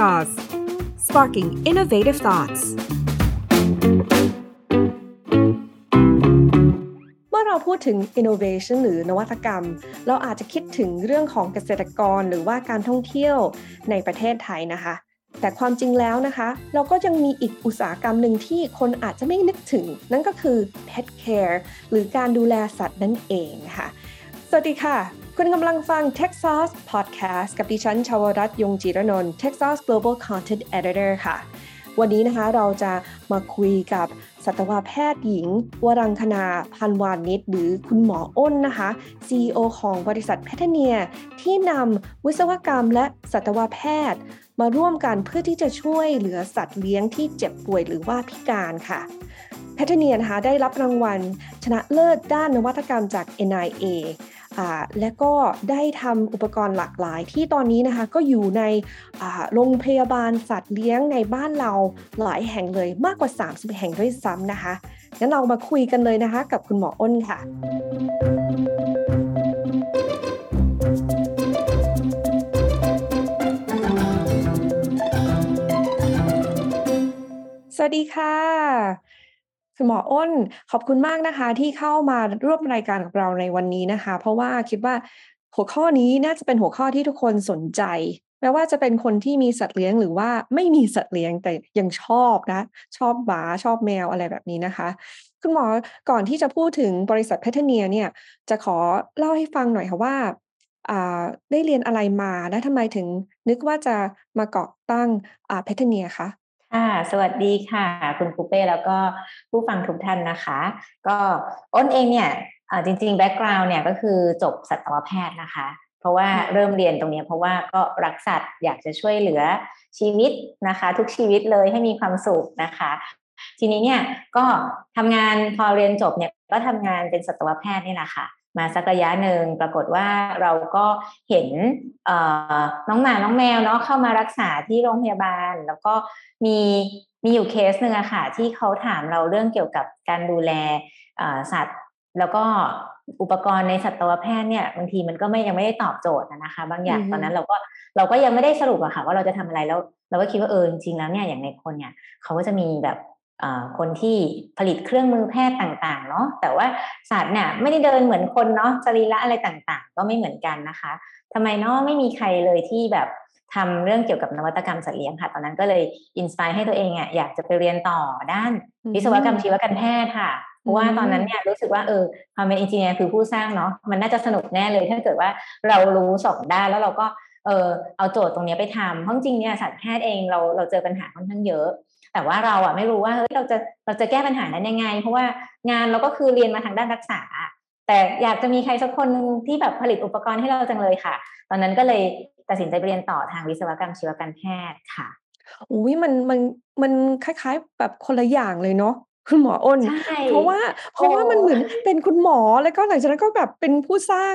Jaws sparking innovative thoughts เมื่อเราพูดถึง innovation หรือนวัตกรรม เราอาจจะคิดถึงเรื่องของเกษตรกรหรือว่าการท่องเที่ยวในประเทศไทยนะคะ แต่ความจริงแล้วนะคะ เราก็ยังมีอีกอุตสาหกรรมหนึ่งที่คนอาจจะไม่นึกถึง นั่นก็คือ pet care หรือการดูแลสัตว์นั่นเองค่ะ สวัสดีค่ะ คุณกำลังฟัง Texas Podcast กับดิฉันชาวรัตยงจีรนนท์ Texas Global Content Editor ค่ะ วันนี้นะคะเราจะมาคุยกับสัตวแพทย์หญิง วรังคณาพันวานิชหรือคุณหมออ้นนะคะ CEO ของบริษัทแพทเนีย ที่นำวิศวกรรมและสัตวแพทย์ มาร่วมกันเพื่อที่จะช่วยเหลือสัตว์เลี้ยงที่เจ็บป่วยหรือว่าพิการค่ะแพทเนียนะคะได้รับรางวัล ชนะเลิศด้านนวัตกรรมจาก NIA และก็ได้ทำอุปกรณ์หลากหลาย ที่ตอนนี้นะคะก็อยู่ในโรงพยาบาลสัตว์เลี้ยงในบ้านเราหลายแห่งเลยมากกว่า 30 แห่งด้วยซ้ำนะคะงั้นเรามาคุยกันเลยนะคะ กับคุณหมออ้นค่ะสวัสดีค่ะ คุณหมออ้น ขอบคุณมากนะคะ ที่เข้ามาร่วมรายการกับเราในวันนี้นะคะ เพราะว่าคิดว่าหัวข้อนี้น่าจะเป็นหัวข้อที่ทุกคนสนใจแม้ว่าจะเป็นคนที่มีสัตว์เลี้ยงหรือว่าไม่มีสัตว์เลี้ยงแต่ยังชอบนะ ชอบหมาชอบแมวอะไรแบบนี้นะคะ คุณหมอก่อนที่จะพูดถึงบริษัทเพทเนียเนี่ยจะขอเล่าให้ฟังหน่อยค่ะว่าได้เรียนอะไรมาและทำไมถึงนึกว่าจะมาเกาะตั้งเพทเนียคะ ค่ะสวัสดีค่ะ คุณปูเป้แล้วก็ผู้ฟังทุกท่านนะคะ ก็อ้นเองเนี่ยจริงๆแบ็กกราวน์เนี่ยก็คือจบสัตวแพทย์นะคะ เพราะว่าเริ่มเรียนตรงนี้เพราะว่าก็รักสัตว์อยากจะช่วยเหลือชีวิตนะคะ ทุกชีวิตเลยให้มีความสุขนะคะ ทีนี้เนี่ยก็ทำงานพอเรียนจบเนี่ยก็ทำงานเป็นสัตวแพทย์นี่แหละค่ะ มาสักระยะหนึ่งปรากฏว่าเราก็เห็นน้องหมาน้องแมวเนาะเข้ามารักษาที่โรงพยาบาล แล้วก็มีมีอยู่เคสหนึ่งอะค่ะที่เขาถามเราเรื่องเกี่ยวกับการดูแลสัตว์ แล้วก็อุปกรณ์ในสัตวแพทย์เนี่ยบางทีมันก็ไม่ยังไม่ได้ตอบโจทย์นะคะ บางอย่างตอนนั้นเราก็เราก็ยังไม่ได้สรุปอะค่ะ ว่าเราจะทำอะไรแล้ว เราก็คิดว่าเออจริงๆแล้วเนี่ยอย่างในคนเนี่ยเขาก็จะมีแบบ คนที่ผลิตเครื่องมือแพทย์ต่างๆเนาะแต่ว่าสัตว์เนี่ยไม่ได้เดินเหมือนคนเนาะจรีระอะไรต่างๆ ก็ไม่เหมือนกันนะคะทำไมเนาะไม่มีใครเลยที่แบบทำเรื่องเกี่ยวกับนวัตกรรมสัตว์เลี้ยงค่ะ ตอนนั้นก็เลยอินสปายให้ตัวเองอะอยากจะไปเรียนต่อด้านวิศวกรรมชีวการแพทย์ค่ะเพราะว่าตอนนั้นเนี่ยรู้สึกว่าเออความเป็นอินจิเนียร์คือผู้สร้างเนาะมันน่าจะสนุกแน่เลยถ้าเกิดว่าเรารู้สองด้านแล้วเราก็เออเอาโจทย์ตรงนี้ไปทำเพราะจริงเนี่ยสัตวแพทย์เองเราเราเจอปัญหาค่อนข้างเยอะ แต่ว่าเราอะไม่รู้ว่าเฮ้ยเราจะเราจะแก้ปัญหานั้นยังไง เพราะว่างานเราก็คือเรียนมาทางด้านรักษา แต่อยากจะมีใครสักคนที่แบบผลิตอุปกรณ์ให้เราจังเลยค่ะ ตอนนั้นก็เลยตัดสินใจเรียนต่อทางวิศวกรรมชีวการแพทย์ค่ะอุ้ยมันมันมันคล้าย ๆ แบบคนละอย่างเลยเนาะคุณหมออ้น เพราะว่าเพราะว่ามันเหมือนเป็นคุณหมอแล้วก็หลังจากนั้นก็แบบเป็นผู้สร้าง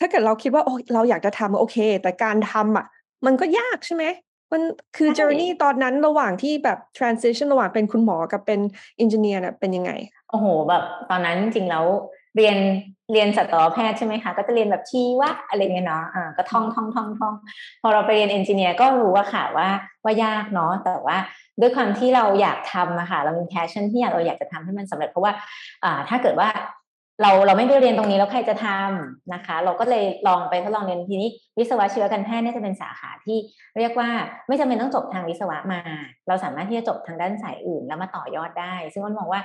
ถ้าเกิดเราคิดว่าโอ้เราอยากจะทำโอเค แต่การทำอะ มันก็ยากใช่ไหม มันคือ journey ตอนนั้นระหว่างที่แบบ transition ระหว่างเป็นคุณหมอกับเป็น engineer เนี่ยเป็นยังไง โอ้โห แบบตอนนั้นจริงแล้วเรียนเรียนสัตวแพทย์ใช่ไหมคะ ก็จะเรียนแบบชีวะอะไรเงี้ยเนาะอ่าก็ท่องท่องท่องท่องพอเราไปเรียน engineer ก็รู้ว่าค่ะว่าว่ายากเนาะแต่ว่าด้วยความที่เราอยากทำอะค่ะเรามี passion ที่อยากเราอยากจะทำให้มันสำเร็จเพราะว่าอ่าถ้าเกิดว่า เราเราไม่ได้เรียนตรงนี้แล้วใครจะทำนะคะ เราก็เลยลองไปทดลองเรียนทีนี้ วิศวะชีวการแพทย์เนี่ยจะเป็นสาขาที่เรียกว่าไม่จำเป็นต้องจบทางวิศวะมา เราสามารถที่จะจบทางด้านสายอื่นแล้วมาต่อยอดได้ ซึ่งมันมองว่า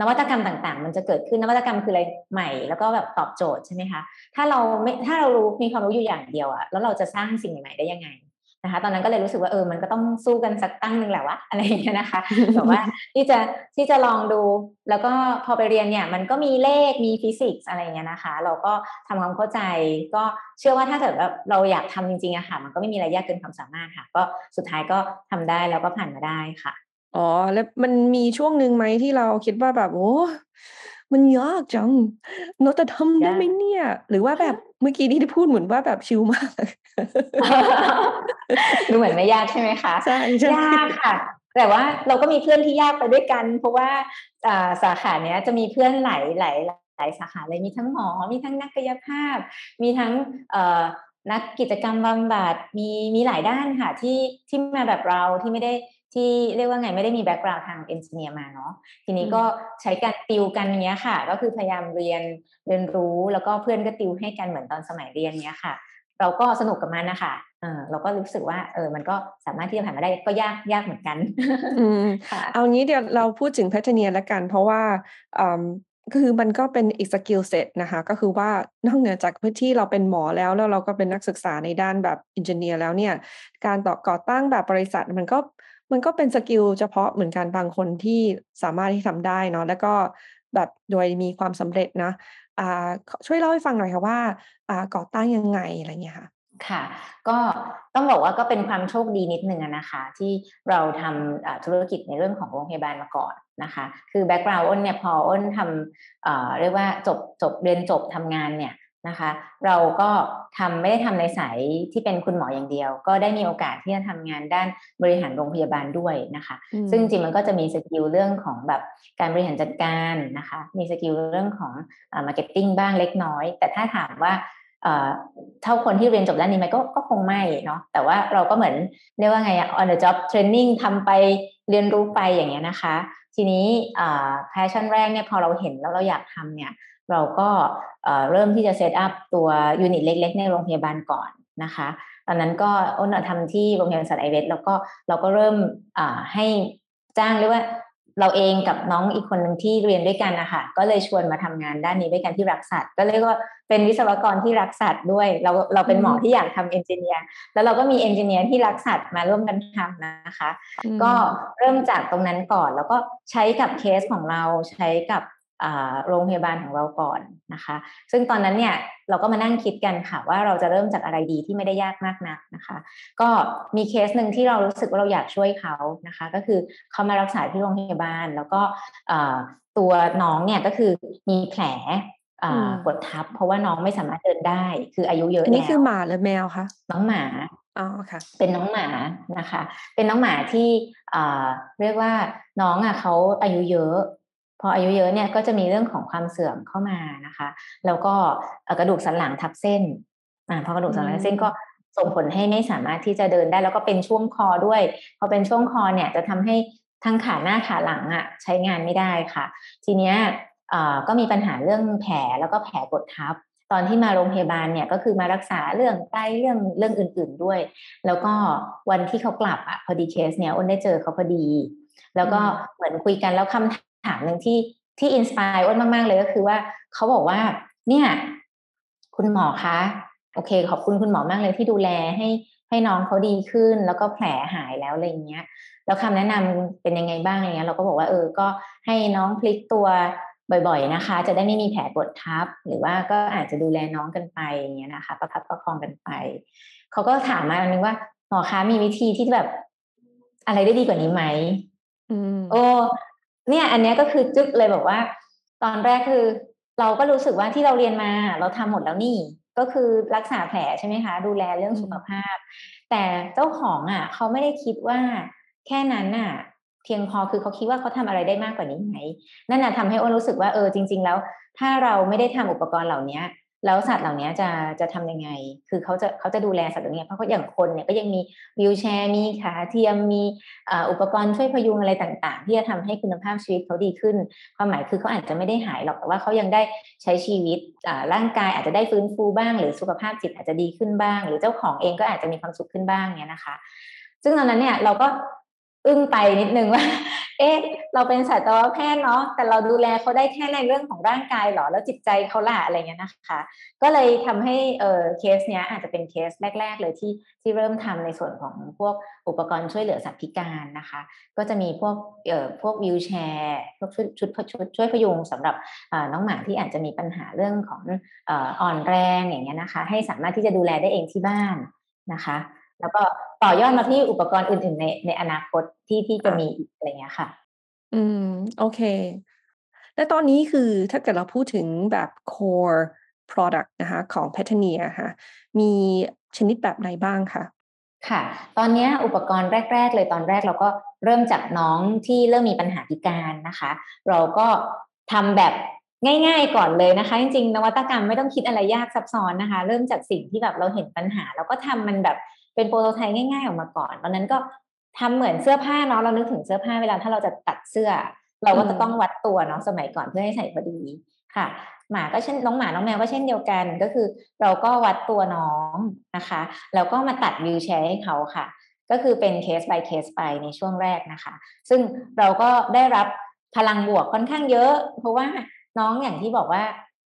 นวัตกรรมต่างๆ มันจะเกิดขึ้นนวัตกรรมคืออะไรใหม่ แล้วก็แบบตอบโจทย์ใช่ไหมคะถ้าเราไม่ถ้าเรารู้มีความรู้อยู่อย่างเดียวอะแล้วเราจะสร้างสิ่งใหม่ๆได้ยังไง นะคะ ตอนนั้นก็เลยรู้สึกว่าเออมันก็ต้องสู้กันสักตั้งหนึ่งแหละวะอะไรอย่างเงี้ยนะคะแบบว่าที่จะที่จะลองดู แล้วก็พอไปเรียนเนี่ยมันก็มีเลขมีฟิสิกส์อะไรเงี้ยนะคะ เราก็ทำความเข้าใจก็เชื่อว่าถ้าเกิดแบบเราอยากทำจริงๆอะค่ะ มันก็ไม่มีอะไรยากเกินความสามารถค่ะ ก็สุดท้ายก็ทำได้แล้วก็ผ่านมาได้ค่ะอ๋อแล้วมันมีช่วงหนึ่งไหมที่เราคิดว่าแบบโอ้มันยากจังเราจะทำได้ไหมเนี่ย หรือว่าแบบ เมื่อกี้ที่พูดเหมือนว่าแบบชิลมาก ดูเหมือนไม่ยากใช่ไหมคะใช่ยากค่ะ แต่ว่าเราก็มีเพื่อนที่ยากไปด้วยกัน เพราะว่าสาขาเนี้ยจะมีเพื่อนหลายหลายหลายสาขาเลยมีทั้งหมอ มีทั้งนักกายภาพ มีทั้งนักกิจกรรมบำบัดมีมีหลายด้านค่ะที่ที่มาแบบเราที่ไม่ได้ ที่เรียกว่าไงไม่ได้มี background ทาง engineer มาเนาะทีนี้ก็ใช้การติวกันเนี้ยค่ะ ก็คือพยายามเรียนเรียนรู้แล้วก็เพื่อนก็ติวให้กันเหมือนตอนสมัยเรียนเนี้ยค่ะ เราก็สนุกกับมันนะคะเออเราก็รู้สึกว่าเออมันก็สามารถที่จะผ่านมาได้ก็ยากยากเหมือนกันอืมเอางี้เดี๋ยวเราพูดถึงเพทเนียแล้วกัน เพราะว่าคือมันก็เป็นอีก skill set นะคะ ก็คือว่านอกเหนือจากพื้นที่เราเป็นหมอแล้วแล้วเราก็เป็นนักศึกษาในด้านแบบ engineer แล้วเนี่ย การต่อก่อตั้งแบบบริษัทมันก็ มันก็เป็น skill เฉพาะเหมือนกันบางคนที่สามารถที่ทำได้เนาะแล้วก็แบบโดยมีความสำเร็จนะอ่าช่วยเล่าให้ฟังหน่อยค่ะว่าอ่าก่อตั้งยังไงอะไรเงี้ยค่ะค่ะก็ต้องบอกว่าก็เป็นความโชคดีนิดนึงนะคะ ที่เราทำธุรกิจในเรื่องของโรงพยาบาลมาก่อนนะคะ คือ background อ้นเนี่ยพออ้นทำเรียกว่าจบจบเรียนจบทำงานเนี่ย นะคะ เราก็ทำไม่ได้ทำในสายที่เป็นคุณหมออย่างเดียว ก็ได้มีโอกาสที่จะทำงานด้านบริหารโรงพยาบาลด้วยนะคะ ซึ่งจริงมันก็จะมี skill เรื่องของแบบการบริหารจัดการนะคะ มี skill เรื่องของ marketing บ้างเล็กน้อย แต่ถ้าถามว่าเท่าคนที่เรียนจบด้านนี้ไหมก็ก็คงไม่เนาะแต่ว่าเราก็เหมือนเรียกว่าไงอะ on the job training ทำไปเรียนรู้ไปอย่างเงี้ยนะคะ ทีนี้ passion แรกเนี่ยพอเราเห็นแล้วเราอยากทำเนี่ย เราก็เริ่มที่จะ set up ตัว unit เล็ก ๆ ในโรงพยาบาลก่อนนะคะตอนนั้นก็อ้นทำที่โรงพยาบาลสัตว์ไอเวทแล้วก็เราก็เริ่มให้จ้างเรียกว่าเราเองกับน้องอีกคนหนึ่งที่เรียนด้วยกันนะคะก็เลยชวนมาทำงานด้านนี้ด้วยกันที่รักสัตว์ ก็เรียกว่าเป็นวิศวกรที่รักสัตว์ด้วย เราเราเป็นหมอที่อยากทำเอนจิเนียร์แล้วเราก็มีเอนจิเนียร์ที่รักสัตว์มาร่วมกันทำนะคะ ก็เริ่มจากตรงนั้นก่อน แล้วก็ใช้กับเคสของเราใช้กับ โรงพยาบาลของเราก่อนนะคะ ซึ่งตอนนั้นเนี่ยเราก็มานั่งคิดกันค่ะว่าเราจะเริ่มจากอะไรดีที่ไม่ได้ยากมากนักนะคะ ก็มีเคสหนึ่งที่เรารู้สึกว่าเราอยากช่วยเขานะคะ ก็คือเขามารักษาที่โรงพยาบาล แล้วก็ตัวน้องเนี่ยก็คือมีแผลกดทับ เพราะว่าน้องไม่สามารถเดินได้ คืออายุเยอะแล้วนี่คือหมาหรือแมวคะน้องหมาอ๋อค่ะ เป็นน้องหมานะคะ เป็นน้องหมาที่เรียกว่าน้องอะเขาอายุเยอะ พออายุเยอะเนี่ยก็จะมีเรื่องของความเสื่อมเข้ามานะคะ แล้วก็กระดูกสันหลังทับเส้นอ่าพอกระดูกสันหลังเส้นก็ส่งผลให้ไม่สามารถที่จะเดินได้ แล้วก็เป็นช่วงคอด้วย พอเป็นช่วงคอเนี่ยจะทำให้ทั้งขาหน้าขาหลังอะ่ะใช้งานไม่ได้ค่ะ ทีเนี้ยก็มีปัญหาเรื่องแผลแล้วก็แผลกดทับ ตอนที่มาโรงพยาบาลเนี่ยก็คือมารักษาเรื่องไตเรื่องเรื่องอื่น ๆด้วย แล้วก็วันที่เขากลับอะพอดีเคสเนี่ยอ้นได้เจอเขาพอดี แล้วก็เหมือนคุยกันแล้วคำ ถามหนึ่งที่ที่อินสปายอ้นมาก ๆ เลยก็คือว่าเขาบอกว่า เนี่ย คุณหมอคะโอเค ขอบคุณคุณหมอมากเลยที่ดูแลให้ให้น้องเขาดีขึ้น แล้วก็แผลหายแล้วอะไรเงี้ย แล้วคำแนะนำเป็นยังไงบ้างอะไรเงี้ย เราก็บอกว่าเออก็ให้น้องพลิกตัวบ่อย ๆ นะคะ จะได้ไม่มีแผลกดทับ หรือว่าก็อาจจะดูแลน้องกันไปอย่างเงี้ยนะคะ ประคับประคองกันไป เขาก็ถามมาอันนึงว่าหมอคะมีวิธีที่แบบอะไรได้ดีกว่านี้ไหมอืมโอ้ เนี่ยอันนี้ก็คือจึ๊กเลยบอกว่า ตอนแรกคือ เราก็รู้สึกว่าที่เราเรียนมาเราทำหมดแล้วนี่ ก็คือรักษาแผลใช่ไหมคะ ดูแลเรื่องสุขภาพ แต่เจ้าของอะเขาไม่ได้คิดว่าแค่นั้นน่ะ เพียงพอคือเขาคิดว่าเขาทำอะไรได้มากกว่านี้ไหมนั่นน่ะทำให้อ้นรู้สึกว่าเออจริง ๆ แล้ว ถ้าเราไม่ได้ทำอุปกรณ์เหล่านี้ แล้วสัตว์เหล่านี้จะจะทำยังไง คือเขาจะเขาจะดูแลสัตว์เหล่านี้เพราะเขาอย่างคนเนี่ยก็ยังมีวิวแชร์มีขาเทียมมีอุปกรณ์ช่วยพยุงอะไรต่าง ๆ ที่จะทำให้คุณภาพชีวิตเขาดีขึ้น ความหมายคือเขาอาจจะไม่ได้หายหรอกแต่ว่าเขายังได้ใช้ชีวิตร่างกายอาจจะได้ฟื้นฟูบ้าง หรือสุขภาพจิตอาจจะดีขึ้นบ้าง หรือเจ้าของเองก็อาจจะมีความสุขขึ้นบ้างเนี่ยนะคะ ซึ่งตอนนั้นเนี่ยเราก็อึ้งไปนิดนึงว่า เอ๊ะ เราเป็นสัตวแพทย์เนาะแต่เราดูแลเขาได้แค่ในเรื่องของร่างกายหรอ แล้วจิตใจเขาล่ะอะไรเงี้ยนะคะ ก็เลยทำให้เออเคสเนี้ยอาจจะเป็นเคสแรก ๆ เลยที่ที่เริ่มทำในส่วนของพวกอุปกรณ์ช่วยเหลือสัตว์พิการนะคะ ก็จะมีพวกเอ่อพวกวิวแชร์พวกชุดชุดชุดช่วยพยุงสำหรับน้องหมาที่อาจจะมีปัญหาเรื่องของอ่อนแรงอย่างเงี้ยนะคะ ให้สามารถที่จะดูแลได้เองที่บ้านนะคะ แล้วก็ต่อยอดมาที่อุปกรณ์อื่น ๆ ในในอนาคตที่ที่จะมีอีกอะไรเงี้ยค่ะ อืม โอเค และตอนนี้คือถ้าเกิดเราพูดถึงแบบ core product นะคะของ p a t a n i a ค่ะ มีชนิดแบบไหนบ้างคะค่ะ ตอนนี้อุปกรณ์แรก ๆ เลยตอนแรกเราก็เริ่มจากน้องที่เริ่มมีปัญหาพิการนะคะ เราก็ทำแบบง่ายๆก่อนเลยนะคะ จริงๆ นวัตกรรมไม่ต้องคิดอะไรยากซับซ้อนนะคะ เริ่มจากสิ่งที่แบบเราเห็นปัญหา แล้วก็ทำมันแบบ เป็นโปรโตไทป์ง่ายๆออกมาก่อน ตอนนั้นก็ทำเหมือนเสื้อผ้าเนาะเรานึกถึงเสื้อผ้าเวลาถ้าเราจะตัดเสื้อ เราก็จะต้องวัดตัวเนาะสมัยก่อนเพื่อให้ใส่พอดีค่ะ หมาก็เช่นน้องหมาน้องแมวก็เช่นเดียวกันก็คือ เราก็วัดตัวน้องนะคะแล้วก็มาตัดวิวแชร์ให้เขาค่ะ ก็คือเป็นเคส by เคสไปในช่วงแรกนะคะ ซึ่งเราก็ได้รับพลังบวกค่อนข้างเยอะ เพราะว่าน้องอย่างที่บอกว่า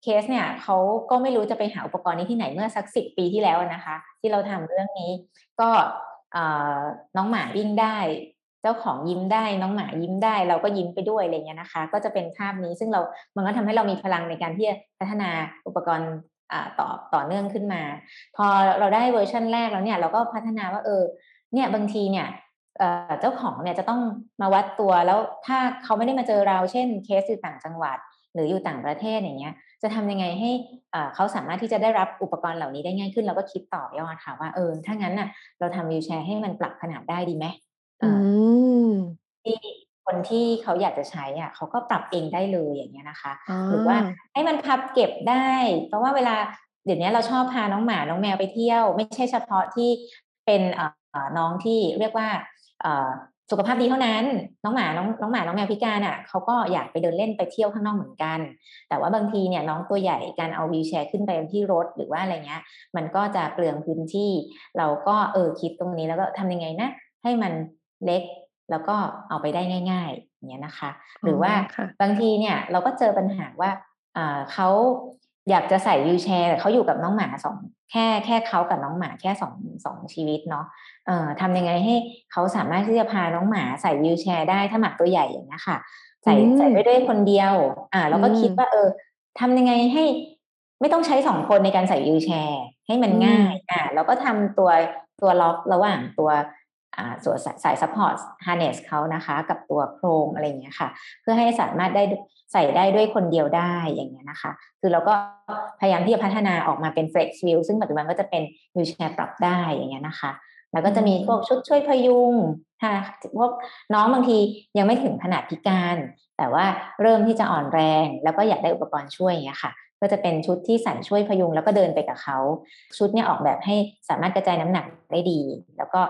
เคสเนี่ยเขาก็ไม่รู้จะไปหาอุปกรณ์นี้ที่ไหนเมื่อสักสิบปีที่แล้วนะคะ ที่เราทำเรื่องนี้ ก็น้องหมาวิ่งได้ เจ้าของยิ้มได้ น้องหมายิ้มได้ เราก็ยิ้มไปด้วยอะไรเงี้ยนะคะ ก็จะเป็นภาพนี้ซึ่งเรามันก็ทำให้เรามีพลังในการที่จะพัฒนาอุปกรณ์ต่อต่อเนื่องขึ้นมา พอเราได้เวอร์ชันแรกแล้วเนี่ยเราก็พัฒนาว่าเออเนี่ยบางทีเนี่ยเจ้าของเนี่ยจะต้องมาวัดตัวแล้วถ้าเขาไม่ได้มาเจอเราเช่นเคสอยู่ต่างจังหวัด หรืออยู่ต่างประเทศอย่างเงี้ย จะทำยังไงให้เขาสามารถที่จะได้รับอุปกรณ์เหล่านี้ได้ง่ายขึ้นเราก็คิดต่อยอดค่ะว่าเออถ้างั้นน่ะ เราทำวิวแชร์ให้มันปรับขนาดได้ดีไหมที่คนที่เขาอยากจะใช้อะเขาก็ปรับเองได้เลยอย่างเงี้ยนะคะ หรือว่าให้มันพับเก็บได้ เพราะว่าเวลาเดี๋ยวนี้เราชอบพาน้องหมาน้องแมวไปเที่ยว ไม่ใช่เฉพาะที่เป็นน้องที่เรียกว่า สุขภาพดีเท่านั้น น้องหมา น้องน้องหมา น้องแมวพิการอะเขาก็อยากไปเดินเล่นไปเที่ยวข้างนอกเหมือนกัน แต่ว่าบางทีเนี่ยน้องตัวใหญ่การเอาวีลแชร์ขึ้นไปที่รถหรือว่าอะไรเงี้ย มันก็จะเปลืองพื้นที่ เราก็เออคิดตรงนี้แล้วก็ทำยังไงนะ ให้มันเล็กแล้วก็เอาไปได้ง่ายๆอย่างเงี้ยนะคะ หรือว่าบางทีเนี่ยเราก็เจอปัญหาว่าเขา อยากจะใส่วิวแชร์เขาอยู่กับน้องหมาสองแค่แค่เขากับน้องหมาแค่สองสองชีวิตเนาะเอ่อทำยังไงให้เขาสามารถที่จะพาน้องหมาใส่วิวแชร์ได้ถ้าหมาตัวใหญ่อย่างนี้ค่ะ ใส่ใส่ไปด้วยคนเดียว อ่าเราก็คิดว่า เออทำยังไงให้ไม่ต้องใช้สองคนในการใส่ wheelchair ให้มันง่ายอ่าเราก็ทำตัวตัวล็อกระหว่างตัวส่วนสาย support harness เขานะคะ กับตัวโครงอะไรอย่างเงี้ยค่ะ เพื่อให้สามารถได้ ใส่ได้ด้วยคนเดียวได้อย่างเงี้ยนะคะ คือเราก็พยายามที่จะพัฒนาออกมาเป็น flex wheel ซึ่งปัจจุบันก็จะเป็น wheelchair ปรับได้อย่างเงี้ยนะคะ แล้วก็จะมีพวกชุดช่วยพยุงค่ะพวกน้องบางทียังไม่ถึงขนาดพิการ แต่ว่าเริ่มที่จะอ่อนแรง แล้วก็อยากได้อุปกรณ์ช่วยอย่างเงี้ยค่ะ ก็จะเป็นชุดที่ใส่ช่วยพยุงแล้วก็เดินไปกับเขา ชุดเนี่ยออกแบบให้สามารถกระจายน้ำหนักได้ดี แล้วก็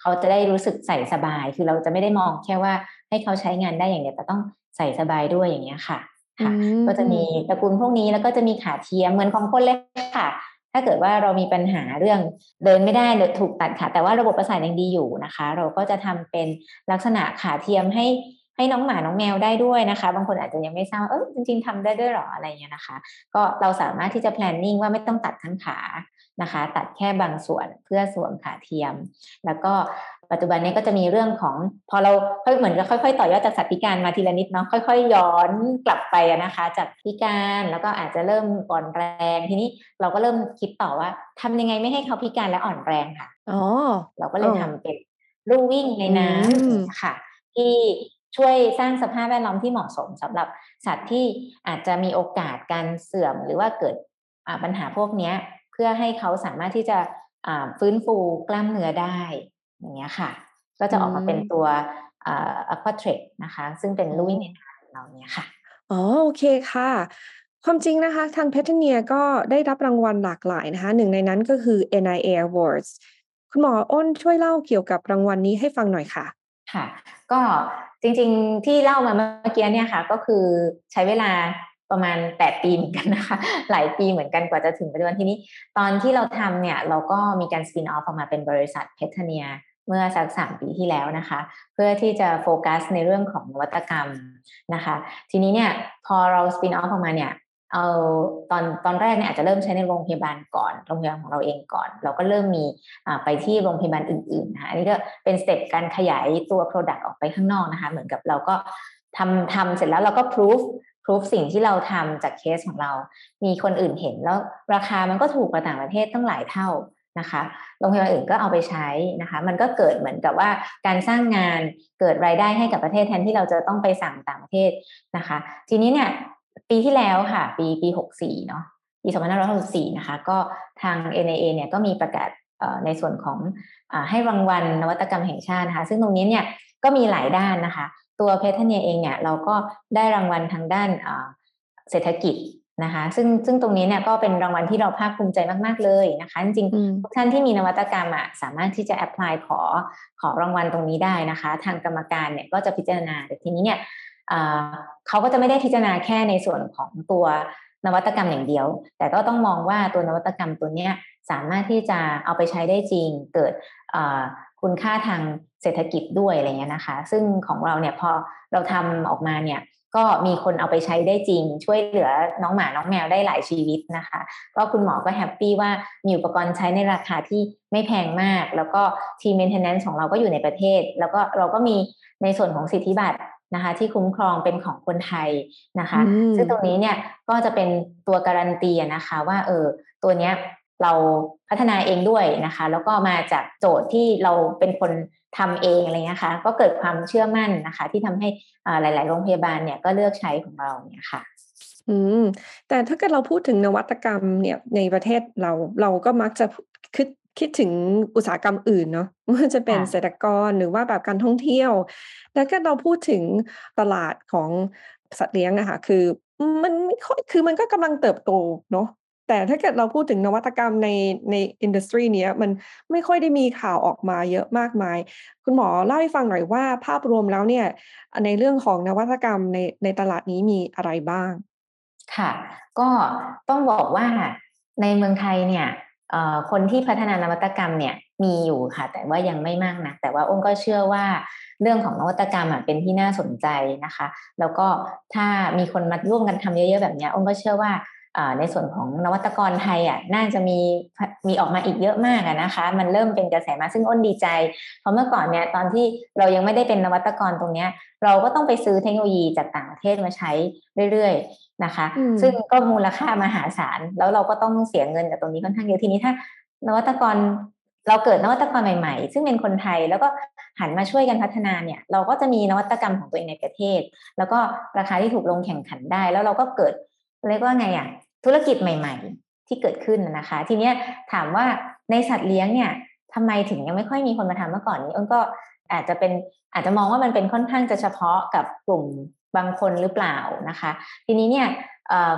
เขาจะได้รู้สึกใส่สบาย คือเราจะไม่ได้มองแค่ว่าให้เขาใช้งานได้อย่างเดียวแต่ต้องใส่สบายด้วยอย่างเงี้ยค่ะค่ะ ก็จะมีตระกูลพวกนี้แล้วก็จะมีขาเทียมเหมือนของคนเล็กค่ะ ถ้าเกิดว่าเรามีปัญหาเรื่องเดินไม่ได้หรือถูกตัดขาแต่ว่าระบบประสาทยังดีอยู่นะคะ เราก็จะทำเป็นลักษณะขาเทียมให้ ให้น้องหมาน้องแมวได้ด้วยนะคะ บางคนอาจจะยังไม่ทราบเออจริงๆทำได้ด้วยหรออะไรเงี้ยนะคะ ก็เราสามารถที่จะ planning ว่าไม่ต้องตัดทั้งขานะคะ ตัดแค่บางส่วนเพื่อสวมขาเทียม แล้วก็ปัจจุบันนี้ก็จะมีเรื่องของพอเราค่อยเหมือนกับค่อยๆ ต่อยอดจากสัตว์พิการมาทีละนิดเนาะค่อยๆ ย้อนกลับไปนะคะ จากพิการแล้วก็อาจจะเริ่มอ่อนแรงทีนี้เราก็เริ่มคิดต่อว่าทำยังไงไม่ให้เขาพิการและอ่อนแรงค่ะอ๋อเราก็เลยทำเป็นลู่วิ่งในน้ำค่ะที่ ช่วยสร้างสภาพแวดล้อมที่เหมาะสมสำหรับสัตว์ที่อาจจะมีโอกาสการเสื่อมหรือว่าเกิดปัญหาพวกนี้เพื่อให้เขาสามารถที่จะฟื้นฟูกล้ามเนื้อได้อย่างเงี้ยค่ะ ก็จะออกมาเป็นตัวอะควาเทร k นะคะ ซึ่งเป็นลุยในทางเราเนี้ยค่ะอ๋อโอเคค่ะความจริงนะคะทางเพทเนียก็ได้รับรางวัลหลากหลายนะคะหนึ่งในนั้นก็คือ NIA Awards คุณหมออ้นช่วยเล่าเกี่ยวกับรางวัลนี้ให้ฟังหน่อยค่ะ ค่ะ ก็ จริงๆ ที่เล่ามาเมื่อกี้เนี่ยค่ะ ก็คือใช้เวลาประมาณแปดปีเหมือนกันนะคะ หลายปีเหมือนกันกว่าจะถึงปัจจุบันที่นี้ ตอนที่เราทำเนี่ย เราก็มีการสปินออฟออกมาเป็นบริษัทเพทเนียเมื่อสักสามปีที่แล้วนะคะ เพื่อที่จะโฟกัสในเรื่องของนวัตกรรมนะคะ ทีนี้เนี่ยพอเราสปินออฟออกมาเนี่ย เอาตอนตอนแรกเนี่ยอาจจะเริ่มใช้ในโรงพยาบาลก่อนโรงพยาบาลของเราเองก่อน เราก็เริ่มมีไปที่โรงพยาบาลอื่นๆนะคะอันนี้ก็เป็นสเต็ปการขยายตัว Product ออกไปข้างนอกนะคะ เหมือนกับเราก็ทำทำเสร็จแล้วเราก็พิสูจพิสูจสิ่งที่เราทำจากเคสของเรา มีคนอื่นเห็นแล้วราคามันก็ถูกกว่าต่างประเทศตั้งหลายเท่านะคะ โรงพยาบาลอื่นก็เอาไปใช้นะคะ มันก็เกิดเหมือนกับว่าการสร้างงานเกิดรายได้ให้กับประเทศแทนที่เราจะต้องไปสั่งต่างประเทศนะคะ ทีนี้เนี่ย ปีที่แล้วค่ะ ปีปีหกสี่เนาะปีสองพันห้าร้อยหกสี่นะคะ ก็ทาง NAA เนี่ยก็มีประกาศในส่วนของอให้รางวัลนวัตกรรมแห่งชาตินะคะ ซึ่งตรงนี้เนี่ยก็มีหลายด้านนะคะ ตัวเพทเนียเองเนี่ยเราก็ได้รางวัลทางด้านเศรษฐกิจนะคะซึ่งซึ่งตรงนี้เนี่ยก็เป็นรางวัลที่เราภาคภูมิใจมาก ๆ เลยนะคะ จริงๆทุกท่านที่มีนวัตกรรมอะสามารถที่จะแอพพลายขอขอรางวัลตรงนี้ได้นะคะ ทางกรรมการเนี่ยก็จะพิจารณาแต่ทีนี้เนี่ย เขาก็จะไม่ได้พิจารณาแค่ในส่วนของตัวนวัตกรรมอย่างเดียว แต่ก็ต้องมองว่าตัวนวัตกรรมตัวนี้สามารถที่จะเอาไปใช้ได้จริง เกิดคุณค่าทางเศรษฐกิจด้วยอะไรเงี้ยนะคะ ซึ่งของเราเนี่ยพอเราทำออกมาเนี่ยก็มีคนเอาไปใช้ได้จริง ช่วยเหลือน้องหมาน้องแมวได้หลายชีวิตนะคะ ก็คุณหมอก็ happy ว่ามีอุปกรณ์ใช้ในราคาที่ไม่แพงมาก แล้วก็ทีม maintenance ของเราก็อยู่ในประเทศ แล้วก็เราก็มีในส่วนของสิทธิบัตร นะคะที่คุ้มครองเป็นของคนไทยนะคะ ซึ่งตรงนี้เนี่ยก็จะเป็นตัวการันตีนะคะว่าเออตัวเนี้ยเราพัฒนาเองด้วยนะคะ แล้วก็มาจากโจทย์ที่เราเป็นคนทำเองอะไรเงี้ยค่ะก็เกิดความเชื่อมั่นนะคะ ที่ทำให้หลาย ๆ โรงพยาบาลเนี่ยก็เลือกใช้ของเราเนี่ยค่ะอืมแต่ถ้าเกิดเราพูดถึงนวัตกรรมเนี่ยในประเทศเราเราก็มักจะคิด คิดถึงอุตสาหกรรมอื่นเนาะว่าจะเป็นเศรษฐกรหรือว่าแบบการท่องเที่ยว แล้วก็เราพูดถึงตลาดของสัตว์เลี้ยงอะค่ะคือมันไม่ค่อยคือมันก็กำลังเติบโตเนาะแต่ถ้าเกิดเราพูดถึงนวัตกรรมในในอินดัสทรีเนี้ยมันไม่ค่อยได้มีข่าวออกมาเยอะมากมาย คุณหมอเล่าให้ฟังหน่อยว่าภาพรวมแล้วเนี่ยในเรื่องของนวัตกรรมในในตลาดนี้มีอะไรบ้าง ค่ะ ก็ต้องบอกว่าในเมืองไทยเนี่ย คนที่พัฒนานวัตกรรมเนี่ยมีอยู่ค่ะ แต่ว่ายังไม่มากนะแต่ว่าอ้นก็เชื่อว่าเรื่องของนวัตกรรมอะเป็นที่น่าสนใจนะคะ แล้วก็ถ้ามีคนมาร่วมกันทำเยอะๆแบบนี้อ้นก็เชื่อว่า ในส่วนของนวัตกรไทยอะน่าจะมีมีออกมาอีกเยอะมากนะคะ มันเริ่มเป็นกระแสมาซึ่งอ้นดีใจ เพราะเมื่อก่อนเนี่ยตอนที่เรายังไม่ได้เป็นนวัตกรตรงเนี้ย เราก็ต้องไปซื้อเทคโนโลยีจากต่างประเทศมาใช้เรื่อยๆนะคะ ซึ่งก็มูลค่ามหาศาลแล้วเราก็ต้องเสียเงินกับตรงนี้ค่อนข้างเยอะทีนี้ถ้า นวัตกรเราเกิดนวัตกรใหม่ๆ ซึ่งเป็นคนไทยแล้วก็หันมาช่วยกันพัฒนาเนี่ย เราก็จะมีนวัตกรรมของตัวเองในประเทศ แล้วก็ราคาที่ถูกลงแข่งขันได้ แล้วเราก็เกิด เรียกว่าไงอะ ธุรกิจใหม่ ๆ ที่เกิดขึ้นนะคะ ทีเนี้ยถามว่าในสัตว์เลี้ยงเนี่ยทำไมถึงยังไม่ค่อยมีคนมาทำเมื่อก่อนนี้อ้นก็อาจจะเป็นอาจจะมองว่ามันเป็นค่อนข้างจะเฉพาะกับกลุ่มบางคนหรือเปล่านะคะ ทีนี้เนี่ย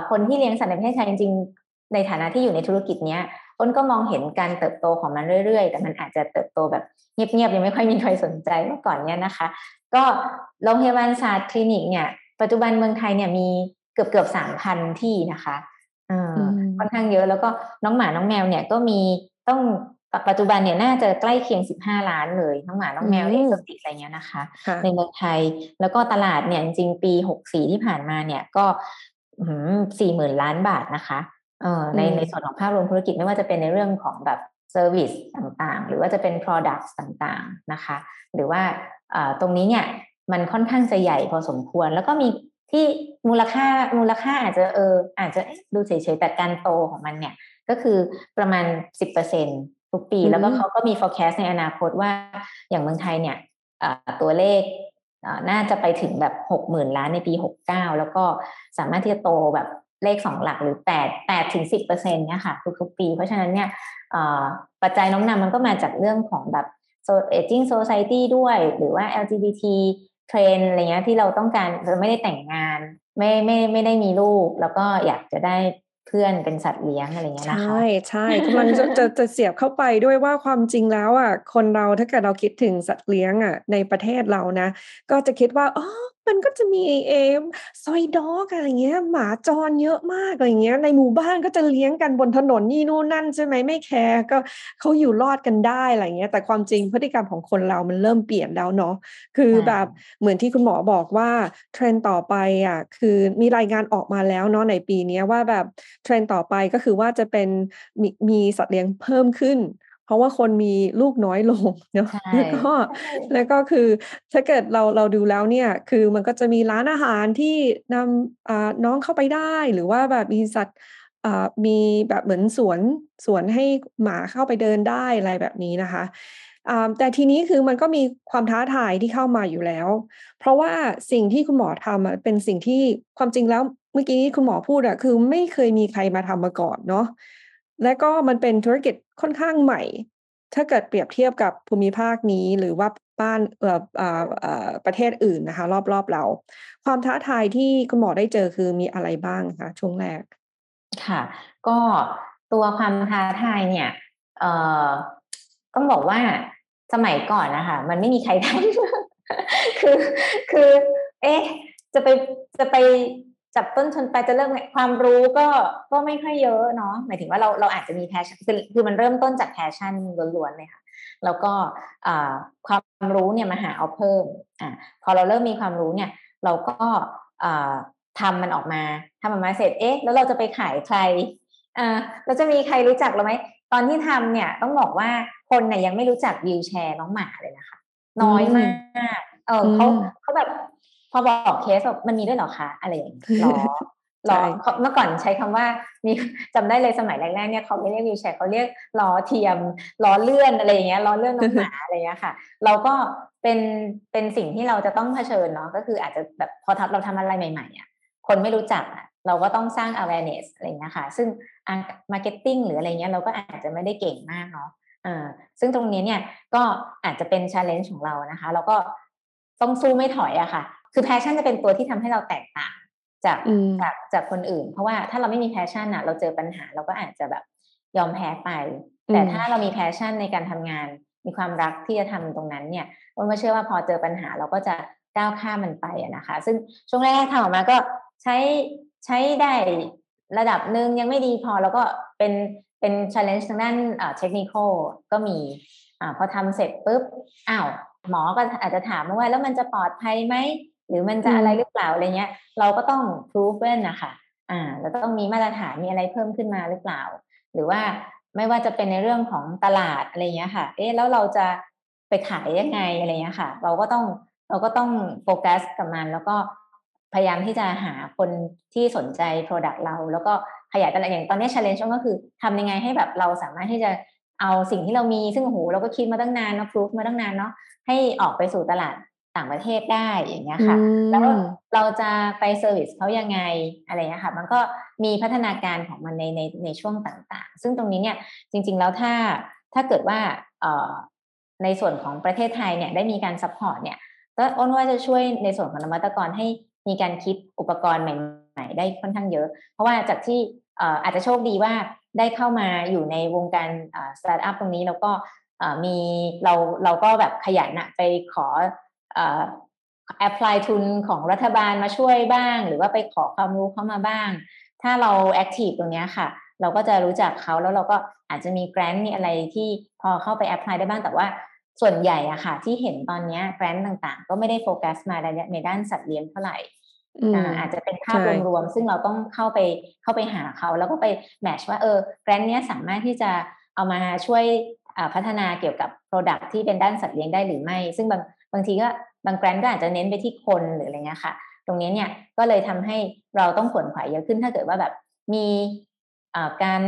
คนที่เลี้ยงสัตว์ในประเทศไทยจริงๆ ในฐานะที่อยู่ในธุรกิจเนี้ยอ้นก็มองเห็นการเติบโตของมันเรื่อยๆ แต่มันอาจจะเติบโตแบบเงียบๆยังไม่ค่อยมีใครสนใจเมื่อก่อนเนี้ยนะคะ ก็โรงพยาบาลศาสตร์คลินิกเนี่ยปัจจุบันเมืองไทยเนี่ยมี เกือบเกือบสามพันที่นะคะค่อนข้างเยอะแล้วก็น้องหมาน้องแมวเนี่ยก็มีต้องปัจจุบันเนี่ยน่าจะใกล้เคียงสิบห้าล้านเลยน้องหมาน้องแมวเอกติอะไรเงี้ยนะคะ ในเมืองไทยแล้วก็ตลาดเนี่ยจริงปีหกสี่ที่ผ่านมาเนี่ยก็สี่หมื่นล้านบาทนะคะเออในในส่วนของภาพรวมธุรกิจไม่ว่าจะเป็นในเรื่องของแบบเซอร์วิสต่างๆ หรือว่าจะเป็น Products ต่างๆนะคะ หรือว่าตรงนี้เนี่ยมันค่อนข้างจะใหญ่พอสมควร แล้วก็มี ที่มูลค่ามูลค่าอาจจะเอออาจจะดูเฉยๆแต่การโตของมันเนี่ย ก็คือประมาณสิบเปอร์เซ็นทุกปี แล้วก็เขาก็มี forecast ในอนาคตว่าอย่างเมืองไทยเนี่ยตัวเลขน่าจะไปถึงแบบหกหมื่นล้านในปีหกเก้าแล้วก็สามารถที่จะโตแบบเลขสองหลักหรือแปดแปดถึงสิบเปอร์เซ็นเนี่ยค่ะทุกๆปี เพราะฉะนั้นเนี่ยปัจจัยน้องนำมันก็มาจากเรื่องของแบบ aging society ด้วยหรือว่า LGBT เทรนอะไรเงี้ยที่เราต้องการเราไม่ได้แต่งงาน ไม่ไม่ไม่ได้มีลูก แล้วก็อยากจะได้เพื่อนเป็นสัตว์เลี้ยงอะไรเงี้ยนะคะใช่ใช่กำลังจะจะจะเสียบเข้าไปด้วยว่าความจริงแล้วอะคนเราถ้าเกิดเราคิดถึงสัตว์เลี้ยงอะในประเทศเรานะ ก็จะคิดว่าอ๋อ มันก็จะมีเอมซอยดอกอะไรเงี้ย หมาจรเยอะมากอะไรเงี้ย ในหมู่บ้านก็จะเลี้ยงกันบนถนนนี่นู่นนั่นใช่ไหมไม่แคร์ก็เขาอยู่รอดกันได้อะไรเงี้ย แต่ความจริงพฤติกรรมของคนเรามันเริ่มเปลี่ยนแล้วเนาะคือแบบเหมือนที่คุณหมอบอกว่าเทรนต่อไปอะคือมีรายงานออกมาแล้วเนาะในปีนี้ว่าแบบเทรนต่อไปก็คือว่าจะเป็นมีมีสัตว์เลี้ยงเพิ่มขึ้น เพราะว่าคนมีลูกน้อยลงเนาะแล้วก็แล้วก็คือถ้าเกิดเราเราดูแล้วเนี่ยคือมันก็จะมีร้านอาหารที่นำน้องเข้าไปได้หรือว่าแบบมีสัตว์มีแบบเหมือนสวนสวนให้หมาเข้าไปเดินได้อะไรแบบนี้นะคะแต่ทีนี้คือมันก็มีความท้าทายที่เข้ามาอยู่แล้ว เพราะว่าสิ่งที่คุณหมอทำเป็นสิ่งที่ความจริงแล้วเมื่อกี้คุณหมอพูดอะคือไม่เคยมีใครมาทำมาก่อนเนาะ และก็มันเป็นธุรกิจค่อนข้างใหม่ ถ้าเกิดเปรียบเทียบกับภูมิภาคนี้หรือว่าบ้านเอ่อเอ่อเอ่อประเทศอื่นนะคะ รอบๆเรา ความท้าทายที่คุณหมอได้เจอคือมีอะไรบ้างคะช่วงแรก ค่ะ ก็ตัวความท้าทายเนี่ยเอ่อต้องบอกว่าสมัยก่อนนะคะมันไม่มีใครทำคือคือ เอ๊ะจะไปจะไป จับต้นชนปลายจะเริ่มความรู้ก็ก็ไม่ค่อยเยอะเนาะหมายถึงว่าเราเราอาจจะมี passion คือคือมันเริ่มต้นจาก passion ล้วนๆเลยค่ะ แล้วก็ความรู้เนี่ยมาหาเอาเพิ่มอ่าพอเราเริ่มมีความรู้เนี่ย เราก็ทำมันออกมาทำมันมาเสร็จเอ๊ะแล้วเราจะไปขายใครอ่าเราจะมีใครรู้จักเราไหมตอนที่ทำเนี่ยต้องบอกว่าคนเนี่ยยังไม่รู้จัก wheelchair น้องหมาเลยนะคะ น้อยมากเออเขาเขาแบบ อบอกเคสมันมีด้วยหรอคะอะไรอย่างเงี้ยหรอหรอเมื่อก่อนใช้คำว่ามีจำได้เลยสมัยแรกๆเนี่ยเขาไม่เรียกวิวแชร์เขาเรียกล้อเทียมล้อเลื่อนอะไรอย่างเงี้ยล้อเลื่อนน้องหมาอะไรเงี้ยค่ะ เราก็เป็นเป็นสิ่งที่เราจะต้องเผชิญเนาะก็คืออาจจะแบบพอทับเราทำอะไรใหม่ๆอะคนไม่รู้จักอะเราก็ต้องสร้าง awareness อะไรเงี้ยค่ะ ซึ่ง marketing หรืออะไรเงี้ยเราก็อาจจะไม่ได้เก่งมากเนาะอ่าซึ่งตรงนี้เนี่ยก็อาจจะเป็น challenge ของเรานะคะ แล้วก็ต้องสู้ไม่ถอยอะค่ะ คือ passion จะเป็นตัวที่ทำให้เราแตกต่างจากจากจากคนอื่น เพราะว่าถ้าเราไม่มี passion อะเราเจอปัญหาเราก็อาจจะแบบยอมแพ้ไป แต่ถ้าเรามี passion ในการทำงาน มีความรักที่จะทำตรงนั้นเนี่ยวันก็เชื่อว่าพอเจอปัญหาเราก็จะก้าวข้ามมันไปนะคะ ซึ่งช่วงแรกทำออกมาก็ใช้ใช้ได้ระดับหนึ่งยังไม่ดีพอแล้วก็เป็นเป็น challenge ทางด้านเทคนิคก็มีอ่าพอทำเสร็จปุ๊บอ้าวหมอก็อาจจะถามว่าแล้วมันจะปลอดภัยไหม หรือมันจะอะไรหรือเปล่าอะไรเงี้ย เราก็ต้อง proven นะคะอ่าเราต้องมีมาตรฐานมีอะไรเพิ่มขึ้นมาหรือเปล่า หรือว่าไม่ว่าจะเป็นในเรื่องของตลาดอะไรเงี้ยค่ะ เอ๊ะแล้วเราจะไปขายยังไงอะไรเงี้ยค่ะ เราก็ต้องเราก็ต้องโฟกัสกับมัน แล้วก็พยายามที่จะหาคนที่สนใจ Product เรา แล้วก็ขยายตลาดอย่างตอนนี้ challenge ก็คือทำยังไงให้แบบเราสามารถที่จะเอาสิ่งที่เรามีซึ่งโหเราก็คิดมาตั้งนานเนาะ prove มาตั้งนานเนาะให้ออกไปสู่ตลาด ต่างประเทศได้อย่างเงี้ยค่ะแล้วเราจะไป service เขายังไงอะไรเงี้ยค่ะ มันก็มีพัฒนาการของมันในในในช่วงต่างๆ ซึ่งตรงนี้เนี่ยจริง ๆ แล้วถ้าถ้าเกิดว่าเอ่อในส่วนของประเทศไทยเนี่ยได้มีการ support เนี่ยก็อ้นว่าจะช่วยในส่วนของนวัตกรให้มีการคิดอุปกรณ์ใหม่ๆ ได้ค่อนข้างเยอะ เพราะว่าจากที่อาจจะโชคดีว่าได้เข้ามาอยู่ในวงการสตาร์ทอัพตรงนี้แล้วก็มีเราเราก็แบบขยันนะไปขอ apply ทุนของรัฐบาลมาช่วยบ้าง หรือว่าไปขอความรู้เข้ามาบ้าง ถ้าเรา active ตรงนี้ค่ะ เราก็จะรู้จักเขาแล้วเราก็อาจจะมี grant มีอะไรที่พอเข้าไปแอพพลายได้บ้างแต่ว่าส่วนใหญ่อะค่ะ ที่เห็นตอนนี้แกรนต์ต่างๆ ก็ไม่ได้โฟกัสมาในด้านสัตว์เลี้ยงเท่าไหร่อาจจะเป็นภาพรวมๆซึ่งเราต้องเข้าไปเข้าไปหาเขา แล้วก็ไปแมชว่าเออแกรนต์นี้สามารถที่จะเอามาช่วยพัฒนาเกี่ยวกับ Product ที่เป็นด้านสัตว์เลี้ยงได้หรือไม่ ซึ่งบาง บางทีก็บางแกรนด์ก็อาจจะเน้นไปที่คนหรืออะไรเงี้ยค่ะ ตรงนี้เนี่ยก็เลยทำให้เราต้องขวนขวายเยอะขึ้นถ้าเกิดว่าแบบมีการ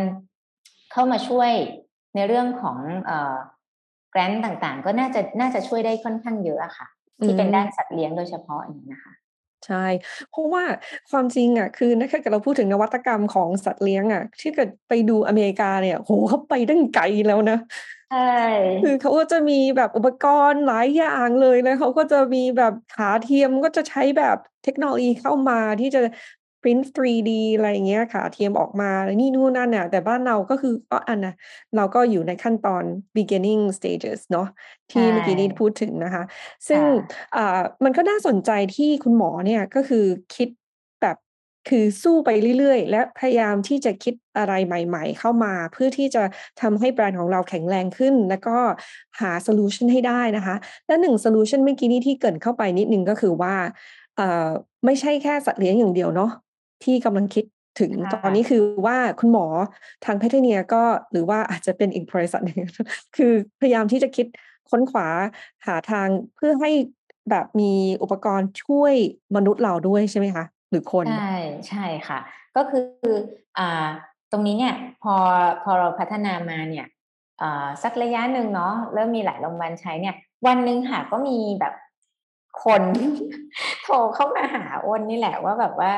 เข้ามาช่วยในเรื่องของแกรนด์ต่างๆ ก็น่าจะน่าจะช่วยได้ค่อนข้างเยอะอะค่ะ ที่เป็นด้านสัตว์เลี้ยงโดยเฉพาะอย่างนี้นะคะ ใช่ เพราะว่าความจริงอะคือถ้าเกิดเราพูดถึงนวัตกรรมของสัตว์เลี้ยงอะที่เกิดไปดูอเมริกาเนี่ยโหเขาไปตั้งไกลแล้วนะใช่คือเขาก็จะมีแบบอุปกรณ์หลายอย่างเลยแล้วเขาก็จะมีแบบขาเทียมก็จะใช้แบบเทคโนโลยีเข้ามาที่จะ print 3D อะไรอย่างเงี้ยค่ะ เทียมออกมานี่นู่นนั่นเนี่ยแต่บ้านเราก็คือก็อันนะเราก็อยู่ในขั้นตอน beginning stages เนาะที่เมื่อกี้นี้พูดถึงนะคะ ซึ่งอ่ามันก็น่าสนใจที่คุณหมอเนี่ยก็คือคิดแบบคือสู้ไปเรื่อยๆ และพยายามที่จะคิดอะไรใหม่ ๆ เข้ามา เพื่อที่จะทำให้แบรนด์ของเราแข็งแรงขึ้น แล้วก็หาโซลูชันให้ได้นะคะ และหนึ่งโซลูชันเมื่อกี้นี้ที่เกิดเข้าไปนิดนึงก็คือว่าไม่ใช่แค่สัตว์เลี้ยงอย่างเดียวเนาะ ที่กำลังคิดถึงตอนนี้คือว่าคุณหมอทางเพทเนียก็หรือว่าอาจจะเป็นอีกบริษัทหนึ่งคือพยายามที่จะคิดค้นขวาหาทางเพื่อให้แบบมีอุปกรณ์ช่วยมนุษย์เราด้วยใช่ไหมคะ หรือคนใช่ใช่ค่ะ ก็คืออ่าตรงนี้เนี่ยพอพอเราพัฒนามาเนี่ยสักระยะหนึ่งเนาะเริ่มมีหลายโรงพยาบาลใช้เนี่ย วันหนึ่งค่ะก็มีแบบคนโทรเข้ามาหาอ้นนี่แหละว่าแบบว่า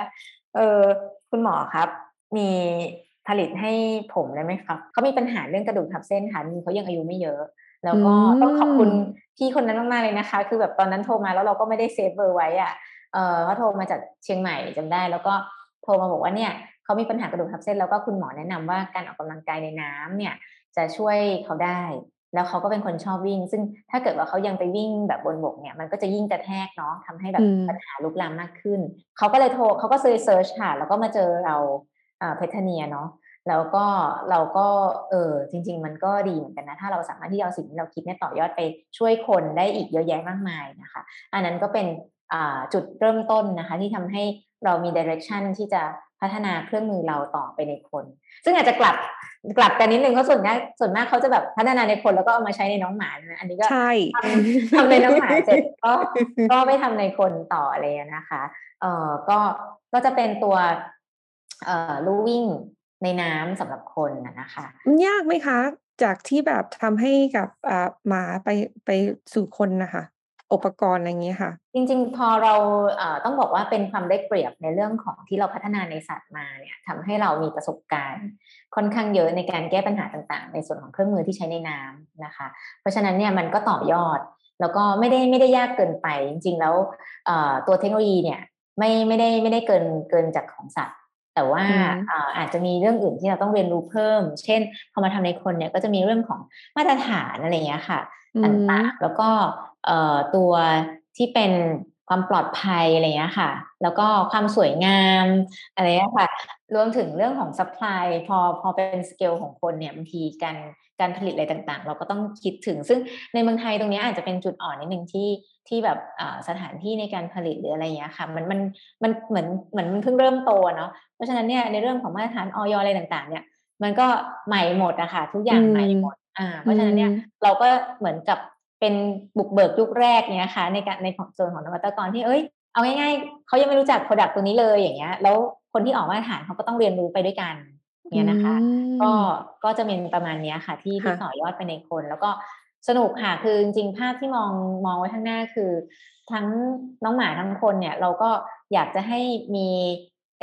เออคุณหมอครับ มีผผลิตให้ผมเลยไหมครับเขามีปัญหาเรื่องกระดูกทับเส้นค่ะนี่เขายังอายุไม่เยอะ แล้วก็ต้องขอบคุณพี่คนนั้นมากๆเลยนะคะ คือแบบตอนนั้นโทรมาแล้วเราก็ไม่ได้เซฟเบอร์ไว้อะเออเขาโทรมาจากเชียงใหม่จำได้ แล้วก็โทรมาบอกว่าเนี่ยเขามีปัญหากระดูกทับเส้นแล้วก็คุณหมอแนะนำว่าการออกกำลังกายในน้ำเนี่ยจะช่วยเขาได้ แล้วเขาก็เป็นคนชอบวิ่ง ซึ่งถ้าเกิดว่าเขายังไปวิ่งแบบบนบกเนี่ย มันก็จะยิ่งกระแทกเนาะทำให้แบบปัญหาลุกลามมากขึ้น เขาก็เลยโทรเขาก็ search ค่ะ แล้วก็มาเจอเราเพทเนียเนาะแล้วก็เราก็เออจริง ๆ มันก็ดีเหมือนกันนะ ถ้าเราสามารถที่เอาสิ่งที่เราคิดเนี่ยต่อยอดไปช่วยคนได้อีกเยอะแยะมากมายนะคะ อันนั้นก็เป็นจุดเริ่มต้นนะคะ ที่ทำให้เรามี direction ที่จะ พัฒนาเครื่องมือเราต่อไปในคน ซึ่งอาจจะกลับกลับกันนิดนึงเพราะส่วนมากส่วนมากเขาจะแบบพัฒนาในคนแล้วก็เอามาใช้ในน้องหมานะอันนี้ก็ใช่ทำในน้องหมาเสร็จก็ก็ไปทำในคนต่ออะไรนะคะเอ่อก็ก็จะเป็นตัวเอ่อลู่วิ่งในน้ำสำหรับคนนะคะมันยากไหมคะ จากที่แบบทำให้กับหมาไปไปสู่คนนะคะ อุปกรณ์อะไรเงี้ยค่ะ จริง ๆ พอเราต้องบอกว่าเป็นความได้เปรียบในเรื่องของที่เราพัฒนาในสัตว์มาเนี่ยทำให้เรามีประสบการณ์ ค่อนข้างเยอะในการแก้ปัญหาต่างๆ ในส่วนของเครื่องมือที่ใช้ในน้ำนะคะ เพราะฉะนั้นเนี่ยมันก็ต่อยอด แล้วก็ไม่ได้ไม่ได้ยากเกินไป จริง ๆ แล้วตัวเทคโนโลยีเนี่ยไม่ไม่ได้ไม่ได้เกินเกินจากของสัตว์แต่ว่าอาจจะมีเรื่องอื่นที่เราต้องเรียนรู้เพิ่ม เช่น พอมาทำในคนเนี่ยก็จะมีเรื่องของมาตรฐานอะไรเงี้ยค่ะ ต่างๆ แล้วก็ ตัวที่เป็นความปลอดภัยอะไรเงี้ยค่ะ แล้วก็ความสวยงามอะไรเงี้ยค่ะ รวมถึงเรื่องของ supply พอพอเป็นสเกลของคนเนี่ยบางทีการการผลิตอะไรต่างๆ เราก็ต้องคิดถึง ซึ่งในเมืองไทยตรงนี้อาจจะเป็นจุดอ่อนนิดนึงที่ที่แบบสถานที่ในการผลิตหรืออะไรเงี้ยค่ะ มันมันมันเหมือนเหมือนมันเพิ่งเริ่มโตเนาะเพราะฉะนั้นเนี่ยในเรื่องของมาตรฐานเอยอะไรต่างๆ เนี่ย มันก็ใหม่หมดอะค่ะทุกอย่างใหม่หมดอ่าเพราะฉะนั้นเนี่ยเราก็เหมือนกับ เป็นบุกเบิกยุคแรกเนี่ยค่ะในการในของส่วนของนวัตกรที่เอ้ยเอาง่ายๆเขายังไม่รู้จัก product ตัวนี้เลยอย่างเงี้ย แล้วคนที่ออกมาตรฐานเขาก็ต้องเรียนรู้ไปด้วยกันเนี่ยนะคะ ก็ก็จะเป็นประมาณนี้ค่ะ ที่ที่ต่อยอดไปในคน แล้วก็สนุกค่ะคือจริงๆภาพที่มองมองไว้ข้างหน้าคือ ทั้งน้องหมาทั้งคนเนี่ย เราก็อยากจะให้มี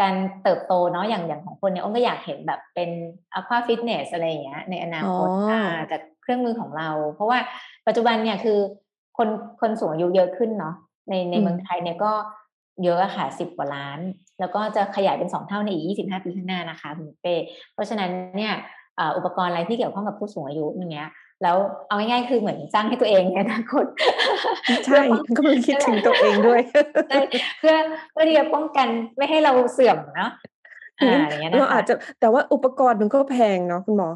การเติบโตเนาะอย่างอย่างของคนเนี่ยอ้นก็อยากเห็นแบบเป็นอควาฟิตเนสอะไรอย่างเงี้ยในอนาคตจากเครื่องมือของเรา เพราะว่าปัจจุบันเนี่ยคือคนคนสูงอายุเยอะขึ้นเนาะในในเมืองไทยเนี่ยก็เยอะค่ะสิบกว่าล้าน แล้วก็จะขยายเป็นสองเท่าในอีกยี่สิบห้าปีข้างหน้านะคะคุณเป้เพราะฉะนั้นเนี่ยอุปกรณ์อะไรที่เกี่ยวข้องกับผู้สูงอายุอย่างเงี้ย แล้วเอาง่ายๆคือเหมือนจ้างให้ตัวเองเนี่ยนะคนใช่ก็มันคิดถึงตัวเองด้วยเพื่อเพื่อที่จะป้องกันไม่ให้เราเสื่อมเนาะอ่าอย่างเงี้ยนะเราอาจจะแต่ว่าอุปกรณ์มันก็แพงเนาะคุณหมอ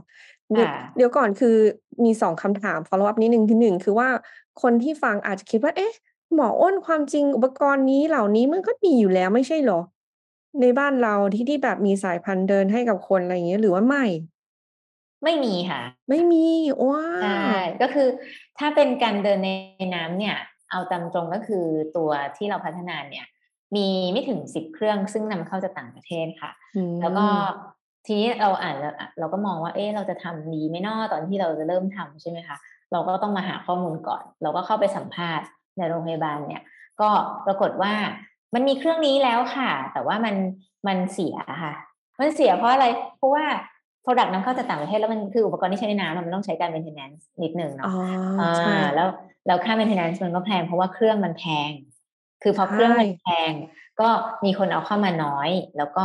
เดี๋ยวก่อนคือมีสองคำถาม follow up นิดนึงที่หนึ่งคือว่าคนที่ฟังอาจจะคิดว่า เอ๊ะ หมออ้นความจริงอุปกรณ์นี้เหล่านี้มันก็มีอยู่แล้วไม่ใช่หรอ ในบ้านเราที่ที่แบบมีสายพันธุ์เดินให้กับคนอะไรอย่างเงี้ยหรือว่าไม่ ไม่มีค่ะ ไม่มีว้าใช่ก็คือถ้าเป็นการเดินในน้ำเนี่ย เอาตามตรงก็คือตัวที่เราพัฒนาเนี่ย มีไม่ถึงสิบเครื่องซึ่งนำเข้าจากต่างประเทศค่ะ แล้วก็ทีนี้เราอ่านเราก็มองว่าเอ๊ะเราจะทำดีไม่นอตอนที่เราจะเริ่มทำใช่ไหมคะเราก็ต้องมาหาข้อมูลก่อน เราก็เข้าไปสัมภาษณ์ในโรงพยาบาลเนี่ย ก็ปรากฏว่ามันมีเครื่องนี้แล้วค่ะ แต่ว่ามันมันเสียค่ะ มันเสียเพราะอะไร เพราะว่า Product นำเข้าจากต่างประเทศแล้วมันคืออุปกรณ์ที่ใช้ในน้ำมันต้องใช้การ maintenance นิดหนึ่งเนาะอ่าแล้วแล้วค่า maintenance มันก็แพงเพราะว่าเครื่องมันแพง คือพอเครื่องมันแพง ก็มีคนเอาเข้ามาน้อย แล้วก็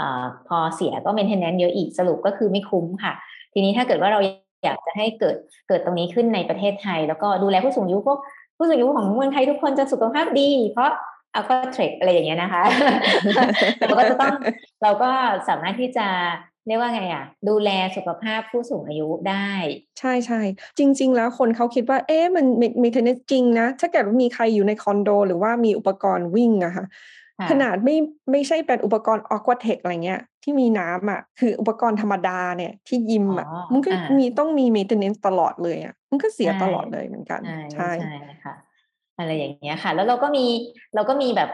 อพอเสียก็ maintenance เยอะอีกสรุปก็คือไม่คุ้มค่ะ ทีนี้ถ้าเกิดว่าเราอยากจะให้เกิดเกิดตรงนี้ขึ้นในประเทศไทย แล้วก็ดูแลผู้สูงอายุพวกผู้สูงอายุของเมืองไทยทุกคนจะสุขภาพดี เพราะเอาก็เทรดอะไรอย่างเงี้ยนะคะเราก็จะต้องเราก็สามารถที่จะ เรียกว่าไงอะดูแลสุขภาพผู้สูงอายุได้ ใช่ใช่จริง ๆ แล้วคนเขาคิดว่า เอ๊ะมันมีเทนเนสจริงนะ ถ้าเกิดว่ามีใครอยู่ในคอนโด หรือว่ามีอุปกรณ์วิ่งอะค่ะขนาดไม่ไม่ใช่เป็นอุปกรณ์อควาเทคอะไรเงี้ยที่มีน้ำอะคืออุปกรณ์ธรรมดาเนี่ยที่ยิมอะมันก็มีต้องมีเมนเทนเนนซ์ตลอดเลยอะมันก็เสียตลอดเลยเหมือนกัน ใช่ใช่ค่ะอะไรอย่างเงี้ยค่ะ แล้วเราก็มีเราก็มีแบบ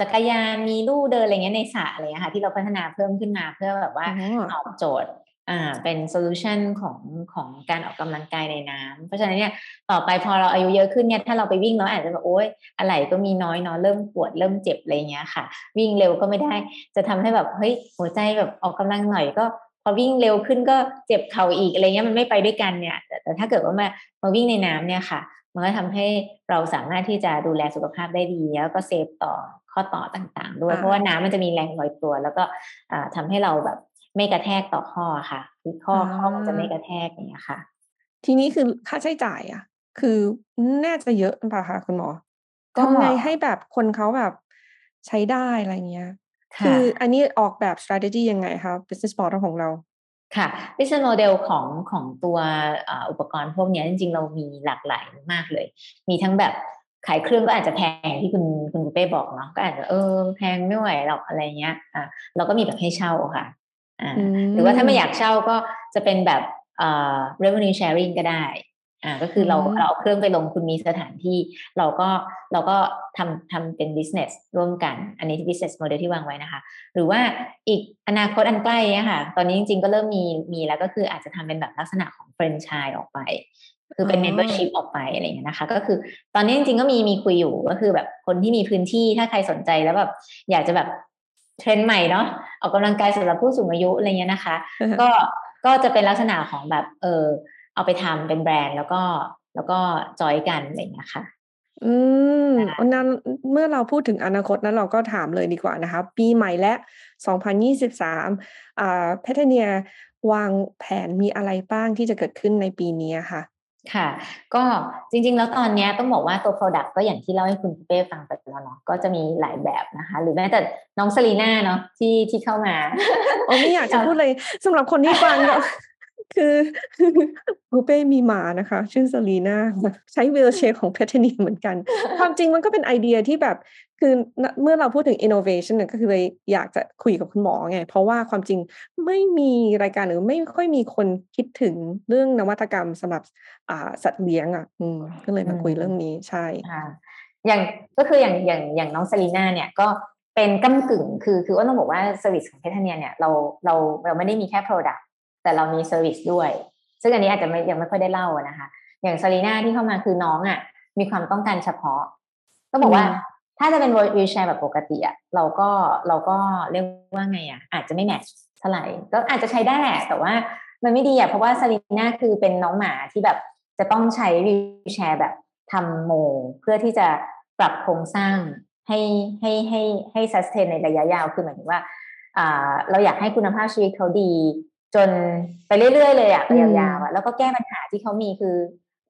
จักรยานมีลู่เดินอะไรเงี้ยในสระอะไรเงี้ยค่ะที่เราพัฒนาเพิ่มขึ้นมาเพื่อแบบว่าตอบโจทย์อ่าเป็น solution ของของการออกกำลังกายในน้ำเพราะฉะนั้นเนี่ยต่อไปพอเราอายุเยอะขึ้นเนี่ยถ้าเราไปวิ่งเราอาจจะแบบโอ๊ยอะไรก็มีน้อยเนาะเริ่มปวดเริ่มเจ็บอะไรเงี้ยค่ะ วิ่งเร็วก็ไม่ได้ จะทำให้แบบเฮ้ยหัวใจแบบออกกำลังหน่อยก็พอวิ่งเร็วขึ้นก็เจ็บเข่าอีกอะไรเงี้ยมันไม่ไปด้วยกันเนี่ยแต่ถ้าเกิดว่ามามาวิ่งในน้ำเนี่ยค่ะ มันก็ทำให้เราสามารถที่จะดูแลสุขภาพได้ดีแล้วก็เซฟต่อข้อต่อต่างๆ ด้วยเพราะว่าน้ำมันจะมีแรงลอยตัว แล้วก็ทำให้เราแบบไม่กระแทกต่อข้อค่ะคือข้อข้อมันจะไม่กระแทกอย่างเงี้ยค่ะ ทีนี้คือค่าใช้จ่ายอะ คือน่าจะเยอะป่ะคะคุณหมอทำไงให้แบบคนเขาแบบใช้ได้อะไรเงี้ย คืออันนี้ออกแบบ strategy ยังไงคะ business model ของเรา ค่ะ business model ของของตัวอุปกรณ์พวกนี้จริงๆ เรามีหลากหลายมากเลย มีทั้งแบบขายเครื่องก็อาจจะแพงที่คุณคุณเป้บอกเนาะก็อาจจะเออแพงไม่ไหวหรอกอะไรเงี้ยอ่าเราก็มีแบบให้เช่าค่ะอ่าหรือว่าถ้าไม่อยากเช่าก็จะเป็นแบบเอ่อ revenue sharing ก็ได้ อ่าก็คือเราเราเอาเครื่องไปลงคุณมีสถานที่ เราก็เราก็ทำทำเป็น business ร่วมกัน อันนี้ business model ที่วางไว้นะคะ หรือว่าอีกอนาคตอันใกล้เนี่ยค่ะ ตอนนี้จริงๆก็เริ่มมีมีแล้วก็คืออาจจะทำเป็นแบบลักษณะของแฟรนไชส์ออกไป คือเป็น membership ออกไปอะไรเงี้ยนะคะ ก็คือตอนนี้จริงๆก็มีมีคุยอยู่ก็คือแบบคนที่มีพื้นที่ถ้าใครสนใจแล้วแบบอยากจะแบบเทรนด์ใหม่เนาะออกกำลังกายสำหรับผู้สูงอายุอะไรเงี้ยนะคะ ก็ก็จะเป็นลักษณะของแบบเออ เอาไปทำเป็นแบรนด์แล้วก็แล้วก็จอยกันอะไรอย่างเงี้ยค่ะ อืมนั้นเมื่อเราพูดถึงอนาคตนั้นเราก็ถามเลยดีกว่านะคะ ปีใหม่และ2023อ่าแพทเนียวางแผนมีอะไรบ้างที่จะเกิดขึ้นในปีนี้ค่ะค่ะ ก็จริงๆ แล้วตอนนี้ต้องบอกว่าตัว Product ก็อย่างที่เล่าให้คุณเป้ฟังไปแล้วเนาะก็จะมีหลายแบบนะคะ หรือแม้แต่น้องสลีน่าเนาะที่ที่เข้ามาโอ้ไม่อยากจะพูดเลยสำหรับคนที่ฟัง คือคูเป้มีหมานะคะ ชื่อซาลีนาใช้วีลเชร์ของแพทเทนีเหมือนกัน ความจริงมันก็เป็นไอเดียที่แบบคือเมื่อเราพูดถึง innovation เนี่ยก็คือเลยอยากจะคุยกับคุณหมอไง เพราะว่าความจริงไม่มีรายการหรือไม่ค่อยมีคนคิดถึงเรื่องนวัตกรรมสำหรับอ่าสัตว์เลี้ยงอะอืมก็เลยมาคุยเรื่องนี้ใช่อย่างก็คืออย่างออย่างอย่างน้องซารีนาเนี่ยก็เป็นก้ำกึ่งคือคือว่าต้องบอกว่า service ของเพทเนียเนี่ยเราเราเราไม่ได้มีแค่ Product แต่เรามี service ด้วย ซึ่งอันนี้อาจจะไม่ยังไม่ค่อยได้เล่านะคะ อย่างซารีนาที่เข้ามาคือน้องอะ่ะ มีความต้องการเฉพาะ ก็บอกว่าถ้าจะเป็น wheelchair แบบปกติอะ่ะเราก็เราก็เรียกว่าไงอะ่ะอาจจะไม่ match เท่าไหร่ก็อาจจะใช้ได้แหละแต่ว่ามันไม่ดีอะ่ะเพราะว่าซารีนาคือเป็นน้องหมาที่แบบจะต้องใช้ wheelchair แบบทำโมเพื่อที่จะปรับโครงสร้างให้ให้ให้ให้ sustain ในระยะยาวคือหมายถึงว่าเราอยากให้คุณภาพชีวิตเขาดี จนไปเรื่อยๆเลยอะไปยาวๆอะแล้วก็แก้ปัญหาที่เขามีคือ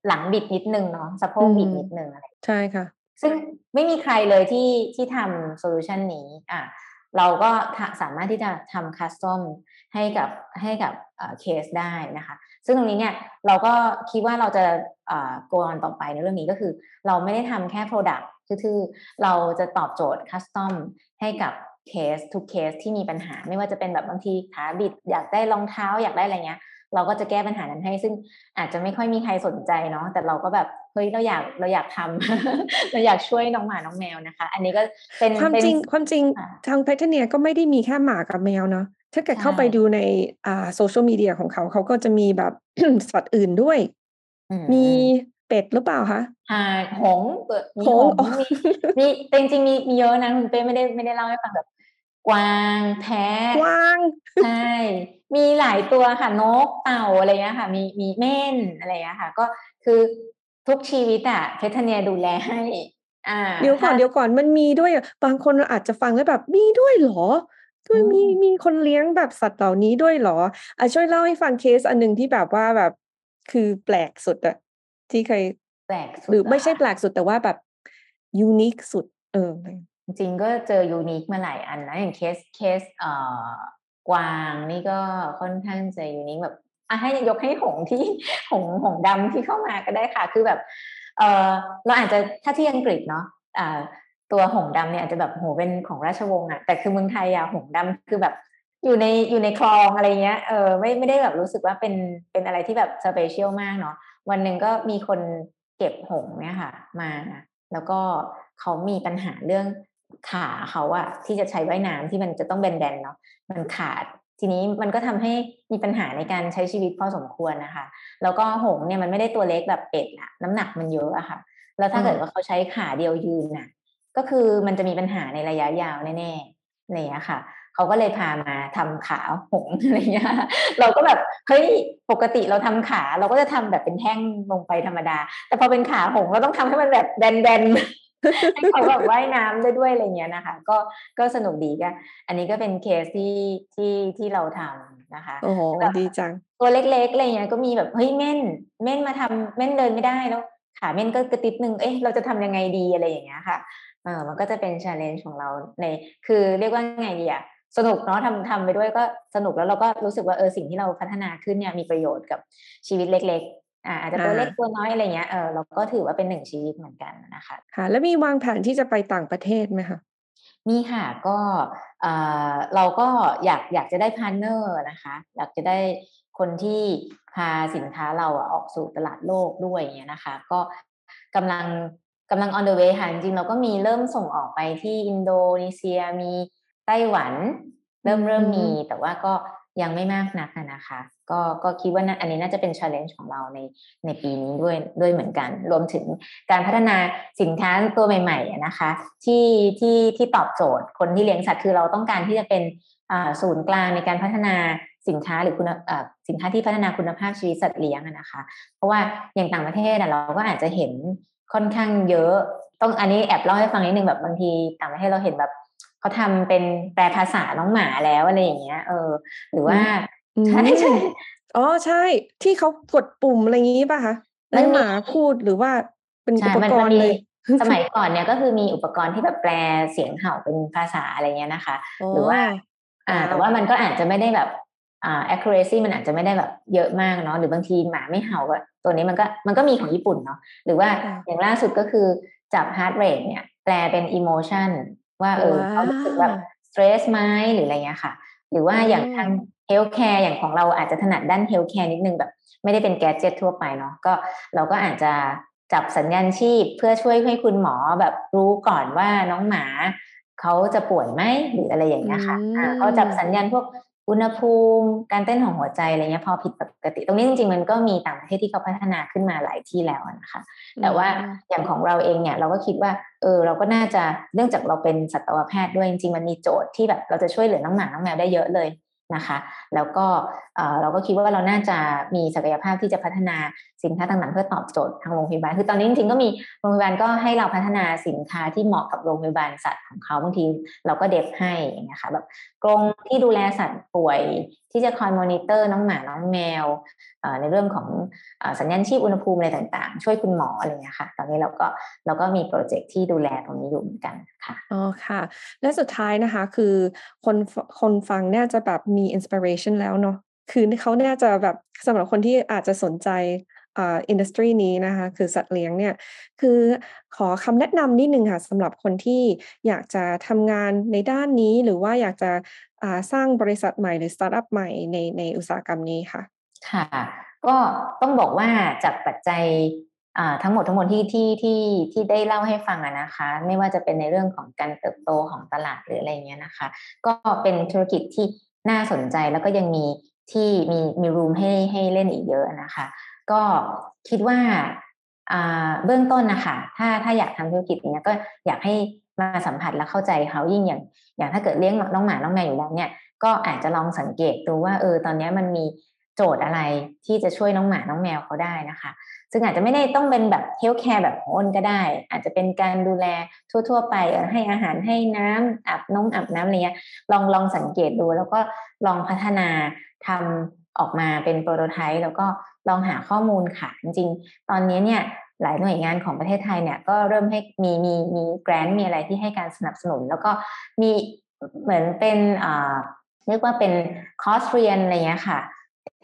หลังบิดนิดนึงเนาะสะโพกบิดนิดนึงอะไรใช่ค่ะ ซึ่งไม่มีใครเลยที่ที่ทำ solution นี้อะเราก็สามารถที่จะทำ customให้กับให้กับเคสได้นะคะ ซึ่งตรงนี้เนี่ยเราก็คิดว่าเราจะ go on ต่อไปในเรื่องนี้ก็คือ เราไม่ได้ทำแค่ Product คือเราจะตอบโจทย์ custom ให้กับ เคสทุกเคสที่มีปัญหาไม่ว่าจะเป็นแบบบางทีขาบิด อยากได้รองเท้าอยากได้อะไรเงี้ย เราก็จะแก้ปัญหานั้นให้ ซึ่งอาจจะไม่ค่อยมีใครสนใจเนาะแต่เราก็แบบเฮ้ยเราอยากเราอยากทำเราอยากช่วยน้องหมาน้องแมวนะคะ อันนี้ก็เป็นความจริงความจริงทางแพทเนียก็ไม่ได้มีแค่หมากับแมวเนาะถ้าเกิดเข้าไปดูในอ่าโซเชียลมีเดียของเขาเขาก็จะมีแบบสัตว์อื่นด้วย มีเป็ดหรือเปล่าคะอ่าหงมีหงมีมีจริงๆมีมีเยอะนะคุณเป้ไม่ได้ไม่ได้เล่าให้ฟังแบบ กวางแพะกวางใช่มีหลายตัวค่ะนกเต่าอะไรเงี้ยค่ะ มีมีเม่นอะไรเงี้ยค่ะ ก็คือทุกชีวิตอะเพทเนียดูแลให้ อ่า เดี๋ยวก่อนเดี๋ยวก่อนมันมีด้วยบางคนอาจจะฟังแล้วแบบมีด้วยเหรอคือมีมีคนเลี้ยงแบบสัตว์เหล่านี้ด้วยเหรออะช่วยเล่าให้ฟังเคสอันหนึ่งที่แบบว่าแบบคือแปลกสุดอะที่เคยแปลกหรือไม่ใช่แปลกสุดแต่ว่าแบบ unique สุด เออ จริงก็เจอ unique มาหลายอันนะอย่าง case case เอ่อกวางนี่ก็ค่อนข้างจะ unique แบบอะให้ยกให้หงส์ที่หงส์หงส์ดำที่เข้ามาก็ได้ค่ะ คือแบบเออเราอาจจะถ้าที่อังกฤษเนาะอ่าตัวหงส์ดำเนี่ยอาจจะแบบโหเป็นของราชวงศ์อะแต่คือเมืองไทยอะหงส์ดำคือแบบอยู่ในอยู่ในคลองอะไรเงี้ยเออไม่ไม่ได้แบบรู้สึกว่าเป็นเป็นอะไรที่แบบ special มากเนาะวันหนึ่งก็มีคนเก็บหงส์เนี่ยค่ะ มา แล้วก็เขามีปัญหาเรื่อง ขาเขาอะที่จะใช้ว่ายน้ำที่มันจะต้องแบนๆเนาะมันขาด ทีนี้มันก็ทำให้มีปัญหาในการใช้ชีวิตพอสมควรนะคะ แล้วก็หงเนี่ยมันไม่ได้ตัวเล็กแบบเป็ดอะน้ำหนักมันเยอะอะค่ะ แล้วถ้าเกิดว่าเขาใช้ขาเดียวยืนน่ะ ก็คือมันจะมีปัญหาในระยะยาวแน่ๆเนี่ยค่ะเขาก็เลยพามาทำขาหงอะไรเงี้ย เราก็แบบเฮ้ยปกติเราทำขา เราก็จะทำแบบเป็นแท่งลงไปธรรมดา แต่พอเป็นขาหงเราต้องทำให้มันแบบแบนๆ ให้เขาแบบว่ายน้ำได้ด้วยอะไรเงี้ยนะคะ ก็ก็สนุกดีก็อันนี้ก็เป็นเคสที่ที่ที่เราทำนะคะโอ้โหดีจัง ตัวเล็กๆอะไรเงี้ยก็มีแบบเฮ้ยเม่นเม่นมาทำเม่นเดินไม่ได้แล้วขาเม่นก็กระติ๊ดนึงเอ๊ะเราจะทำยังไงดีอะไรอย่างเงี้ยค่ะเออมันก็จะเป็น challenge ของเราในคือเรียกว่าไงดีอะสนุกเนาะทำทำไปด้วยก็สนุกแล้วเราก็รู้สึกว่าเออสิ่งที่เราพัฒนาขึ้นเนี่ยมีประโยชน์กับชีวิตเล็กๆ อ่าอาจจะตัวเล็กตัวน้อยอะไรเงี้ยเออเราก็ถือว่าเป็นหนึ่งชีวิตเหมือนกันนะคะค่ะแล้วมีวางแผนที่จะไปต่างประเทศไหมคะมีค่ะก็เราก็อยากอยากจะได้ partner นะคะอยากจะได้คนที่พาสินค้าเราออกสู่ตลาดโลกด้วยอย่างเงี้ยนะคะ ก็กำลังกำลัง on the way ค่ะจริงๆเราก็มีเริ่มส่งออกไปที่อินโดนีเซียมีไต้หวัน เริ่มเริ่มมีแต่ว่าก็ ยังไม่มากนักนะคะ ก็ก็คิดว่าอันนี้น่าจะเป็น challenge ของเราในในปีนี้ด้วยด้วยเหมือนกัน รวมถึงการพัฒนาสินค้าตัวใหม่ๆนะคะ ที่ที่ที่ตอบโจทย์คนที่เลี้ยงสัตว์คือเราต้องการที่จะเป็นศูนย์กลางในการพัฒนาสินค้าหรือคุณสินค้าที่พัฒนาคุณภาพชีวิตสัตว์เลี้ยงนะคะ เพราะว่าอย่างต่างประเทศเราก็อาจจะเห็นค่อนข้างเยอะ ต้องอันนี้แอบเล่าให้ฟังนิดนึงแบบบางทีต่างประเทศเราเห็นแบบ เขาทำเป็นแปลภาษาน้องหมาแล้วอะไรอย่างเงี้ย เออ หรือว่าใช่ใช่อ๋อใช่ ที่เขากดปุ่มอะไรอย่างงี้ป่ะคะมันหมาพูดหรือว่าเป็นอุปกรณ์เลยสมัยก่อนเนี่ยก็คือมีอุปกรณ์ที่แบบแปลเสียงเห่าเป็นภาษาอะไรเงี้ยนะคะ หรือว่า อ่า แต่ว่ามันก็อาจจะไม่ได้แบบอ่า accuracy มันอาจจะไม่ได้แบบเยอะมากเนาะหรือบางทีหมาไม่เห่าก็ตัวนี้มันก็มันก็มีของญี่ปุ่นเนาะหรือว่าอย่างล่าสุดก็คือจับ heart rate เนี่ย แปลเป็น emotion ว่าเออเขารู้สึกแบบ stress ไหมหรืออะไรเงี้ยค่ะ หรือว่าอย่างทาง healthcare อย่างของเราอาจจะถนัดด้าน healthcare นิดนึงแบบ ไม่ได้เป็นแกจิตทั่วไปเนาะก็เราก็อาจจะจับสัญญาณชีพเพื่อช่วยให้คุณหมอแบบรู้ก่อนว่าน้องหมาเขาจะป่วยไหมหรืออะไรอย่างเงี้ยค่ะเขาจับสัญญาณพวก อุณหภูมิการเต้นของหัวใจอะไรเงี้ยพอผิดปกติ ตรงนี้จริงๆมันก็มีต่างประเทศที่เขาพัฒนาขึ้นมาหลายที่แล้วนะคะ แต่ว่าอย่างของเราเองเนี่ยเราก็คิดว่าเออเราก็น่าจะเนื่องจากเราเป็นสัตวแพทย์ด้วยจริงๆมันมีโจทย์ที่แบบเราจะช่วยเหลือน้องหมาน้องแมวได้เยอะเลยนะคะ แล้วก็เราก็คิดว่าเราน่าจะมีศักยภาพที่จะพัฒนา สินค้าต่างๆ เพื่อตอบโจทย์ทางโรงพยาบาล คือตอนนี้จริงๆก็มีโรงพยาบาลก็ให้เราพัฒนาสินค้าที่เหมาะกับโรงพยาบาลสัตว์ของเขาบางทีเราก็ dev ให้นะคะแบบกรงที่ดูแลสัตว์ป่วย ที่จะคอยมอนิเตอร์น้องหมาน้องแมวในเรื่องของสัญญาณชีพอุณหภูมิอะไรต่างๆ ช่วยคุณหมออะไรเงี้ยค่ะ ตอนนี้เราก็เราก็มี project ที่ดูแลตรงนี้อยู่เหมือนกันค่ะอ๋อค่ะ และสุดท้ายนะคะคือคนคนฟังเนี่ยจะแบบมี inspiration แล้วเนาะคือเขาเนี่ยจะแบบสำหรับคนที่อาจจะสนใจ อ่า industry นี้นะคะคือสัตว์เลี้ยงเนี่ยคือขอคำแนะนำนิดนึงค่ะสำหรับคนที่อยากจะทำงานในด้านนี้หรือว่าอยากจะสร้างบริษัทใหม่หรือสตาร์ทอัพใหม่ในในอุตสาหกรรมนี้ค่ะ ค่ะ ก็ต้องบอกว่าจากปัจจัยทั้งหมดทั้งหมดที่ที่ที่ที่ได้เล่าให้ฟังอะนะคะ ไม่ว่าจะเป็นในเรื่องของการเติบโตของตลาดหรืออะไรเงี้ยนะคะ ก็เป็นธุรกิจที่น่าสนใจแล้วก็ยังมีที่มีมี room ให้ให้เล่นอีกเยอะนะคะ ก็คิดว่าเบื้องต้นนะคะถ้าถ้าอยากทำธุรกิจเนี้ยก็อยากให้มาสัมผัสและเข้าใจเขายิ่งอย่าง อย่างถ้าเกิดเลี้ยงน้องหมาน้องแมวอยู่แล้วเนี่ยก็อาจจะลองสังเกตดูว่าเออตอนนี้มันมีโจทย์อะไรที่จะช่วยน้องหมาน้องแมวเขาได้นะคะ ซึ่งอาจจะไม่ได้ต้องเป็นแบบเฮลแคร์แบบอ้นก็ได้ อาจจะเป็นการดูแลทั่ว ๆ ไปให้อาหารให้น้ำอาบน้องอาบน้ำอะไรเงี้ยลองลองสังเกตดูแล้วก็ลองพัฒนาทำ ออกมาเป็นโปรโตไทป์แล้วก็ลองหาข้อมูลค่ะ จริงๆ ตอนนี้เนี่ยหลายหน่วยงานของประเทศไทยเนี่ยก็เริ่มให้มีมีมี grant มีอะไรที่ให้การสนับสนุน แล้วก็มีเหมือนเป็นอ่าเรียกว่าเป็นคอร์สเรียนอะไรเงี้ยค่ะ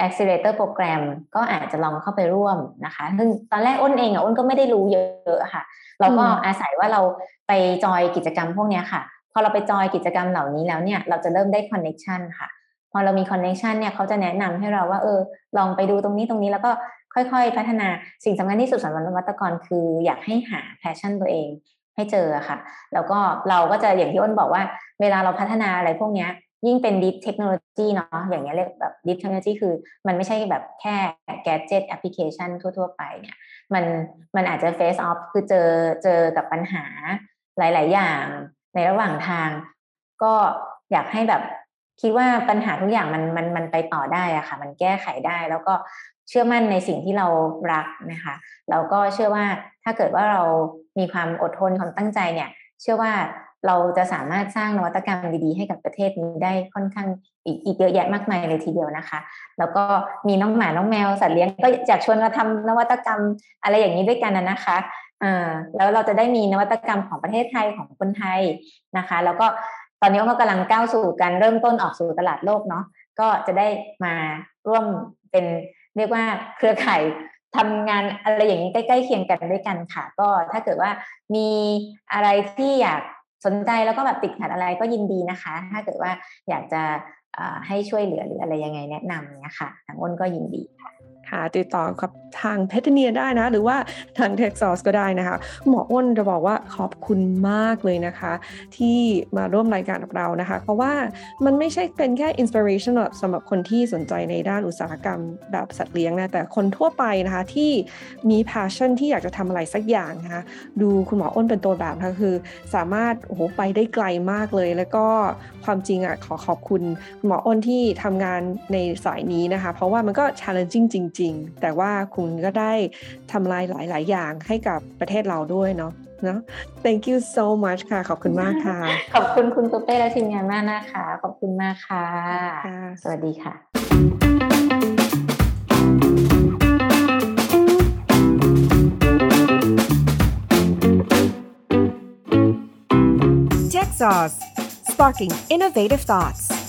accelerator โปรแกรมก็อาจจะลองเข้าไปร่วมนะคะ ซึ่งตอนแรกอ้นเองอะอ้นก็ไม่ได้รู้เยอะค่ะ เราก็อาศัยว่าเราไปจอยกิจกรรมพวกนี้ค่ะ พอเราไปจอยกิจกรรมเหล่านี้แล้วเนี่ย เราจะเริ่มได้ connection ค่ะ พอเรามี connection เนี่ยเขาจะแนะนำให้เราว่าเออ ลองไปดูตรงนี้ตรงนี้แล้วก็ค่อยๆ พัฒนาสิ่งสำคัญที่สุดสำหรับนวัตกรคืออยากให้หา passion ตัวเองให้เจอค่ะ แล้วก็เราก็จะอย่างที่อ้นบอกว่า เวลาเราพัฒนาอะไรพวกนี้ยิ่งเป็น deep technology เนาะอย่างเงี้ยเรียกแบบ deep technology คือมันไม่ใช่แบบแค่ gadget application ทั่ว ๆ ไปเนี่ยมันมันอาจจะ face off คือเจอเจอกับปัญหาหลาย ๆ อย่างในระหว่างทาง ก็อยากให้แบบ คิดว่าปัญหาทุกอย่างมันมันมันไปต่อได้อะค่ะ มันแก้ไขได้แล้วก็เชื่อมั่นในสิ่งที่เรารักนะคะแล้วก็เชื่อว่าถ้าเกิดว่าเรามีความอดทนความตั้งใจเนี่ย เชื่อว่าเราจะสามารถสร้างนวัตกรรมดีๆ ให้กับประเทศนี้ได้ค่อนข้างอีกเยอะแยะมากมายเลยทีเดียวนะคะ แล้วก็มีน้องหมาน้องแมวสัตว์เลี้ยงก็อยากชวนมาทำนวัตกรรมอะไรอย่างนี้ด้วยกันนะคะอ่าแล้วเราจะได้มีนวัตกรรมของประเทศไทยของคนไทยนะคะ แล้วก็ ตอนนี้ก็กำลังก้าวสู่การเริ่มต้นออกสู่ตลาดโลกเนาะก็จะได้มาร่วมเป็นเรียกว่าเครือข่ายทำงานอะไรอย่างนี้ใกล้ๆเคียงกันด้วยกันค่ะ ก็ถ้าเกิดว่ามีอะไรที่อยากสนใจแล้วก็แบบติดขัดอะไรก็ยินดีนะคะ ถ้าเกิดว่าอยากจะ ให้ช่วยเหลือหรืออะไรยังไงแนะนำเนี่ยค่ะทางอ้นก็ยินดีค่ะค่ะติดต่อกับทางเพทเนียได้นะ หรือว่าทางเท็กซัสก็ได้นะคะ หมออ้นจะบอกว่าขอบคุณมากเลยนะคะ ที่มาร่วมรายการกับเรานะคะ เพราะว่ามันไม่ใช่เป็นแค่ inspiration สำหรับคนที่สนใจในด้านอุตสาหกรรมแบบสัตว์เลี้ยงนะ แต่คนทั่วไปนะคะที่มี passion ที่อยากจะทำอะไรสักอย่างนะคะ ดูคุณหมออ้นเป็นตัวแบบค่ะคือ สามารถโอ้โหไปได้ไกลมากเลย แล้วก็ความจริงอะขอขอบคุณหมออ้นที่ทำงานในสายนี้นะคะ เพราะว่ามันก็ challenging จริง ๆ แต่ว่าคุณก็ได้ทำลายหลาย ๆ อย่างให้กับประเทศเราด้วยเนาะเนาะ thank you so much ค่ะ ขอบคุณมากค่ะ ขอบคุณคุณตุ๊เป้และทีมงานมากนะคะ ขอบคุณมากค่ะ สวัสดีค่ะ Tech Sauce Sparking Innovative Thoughts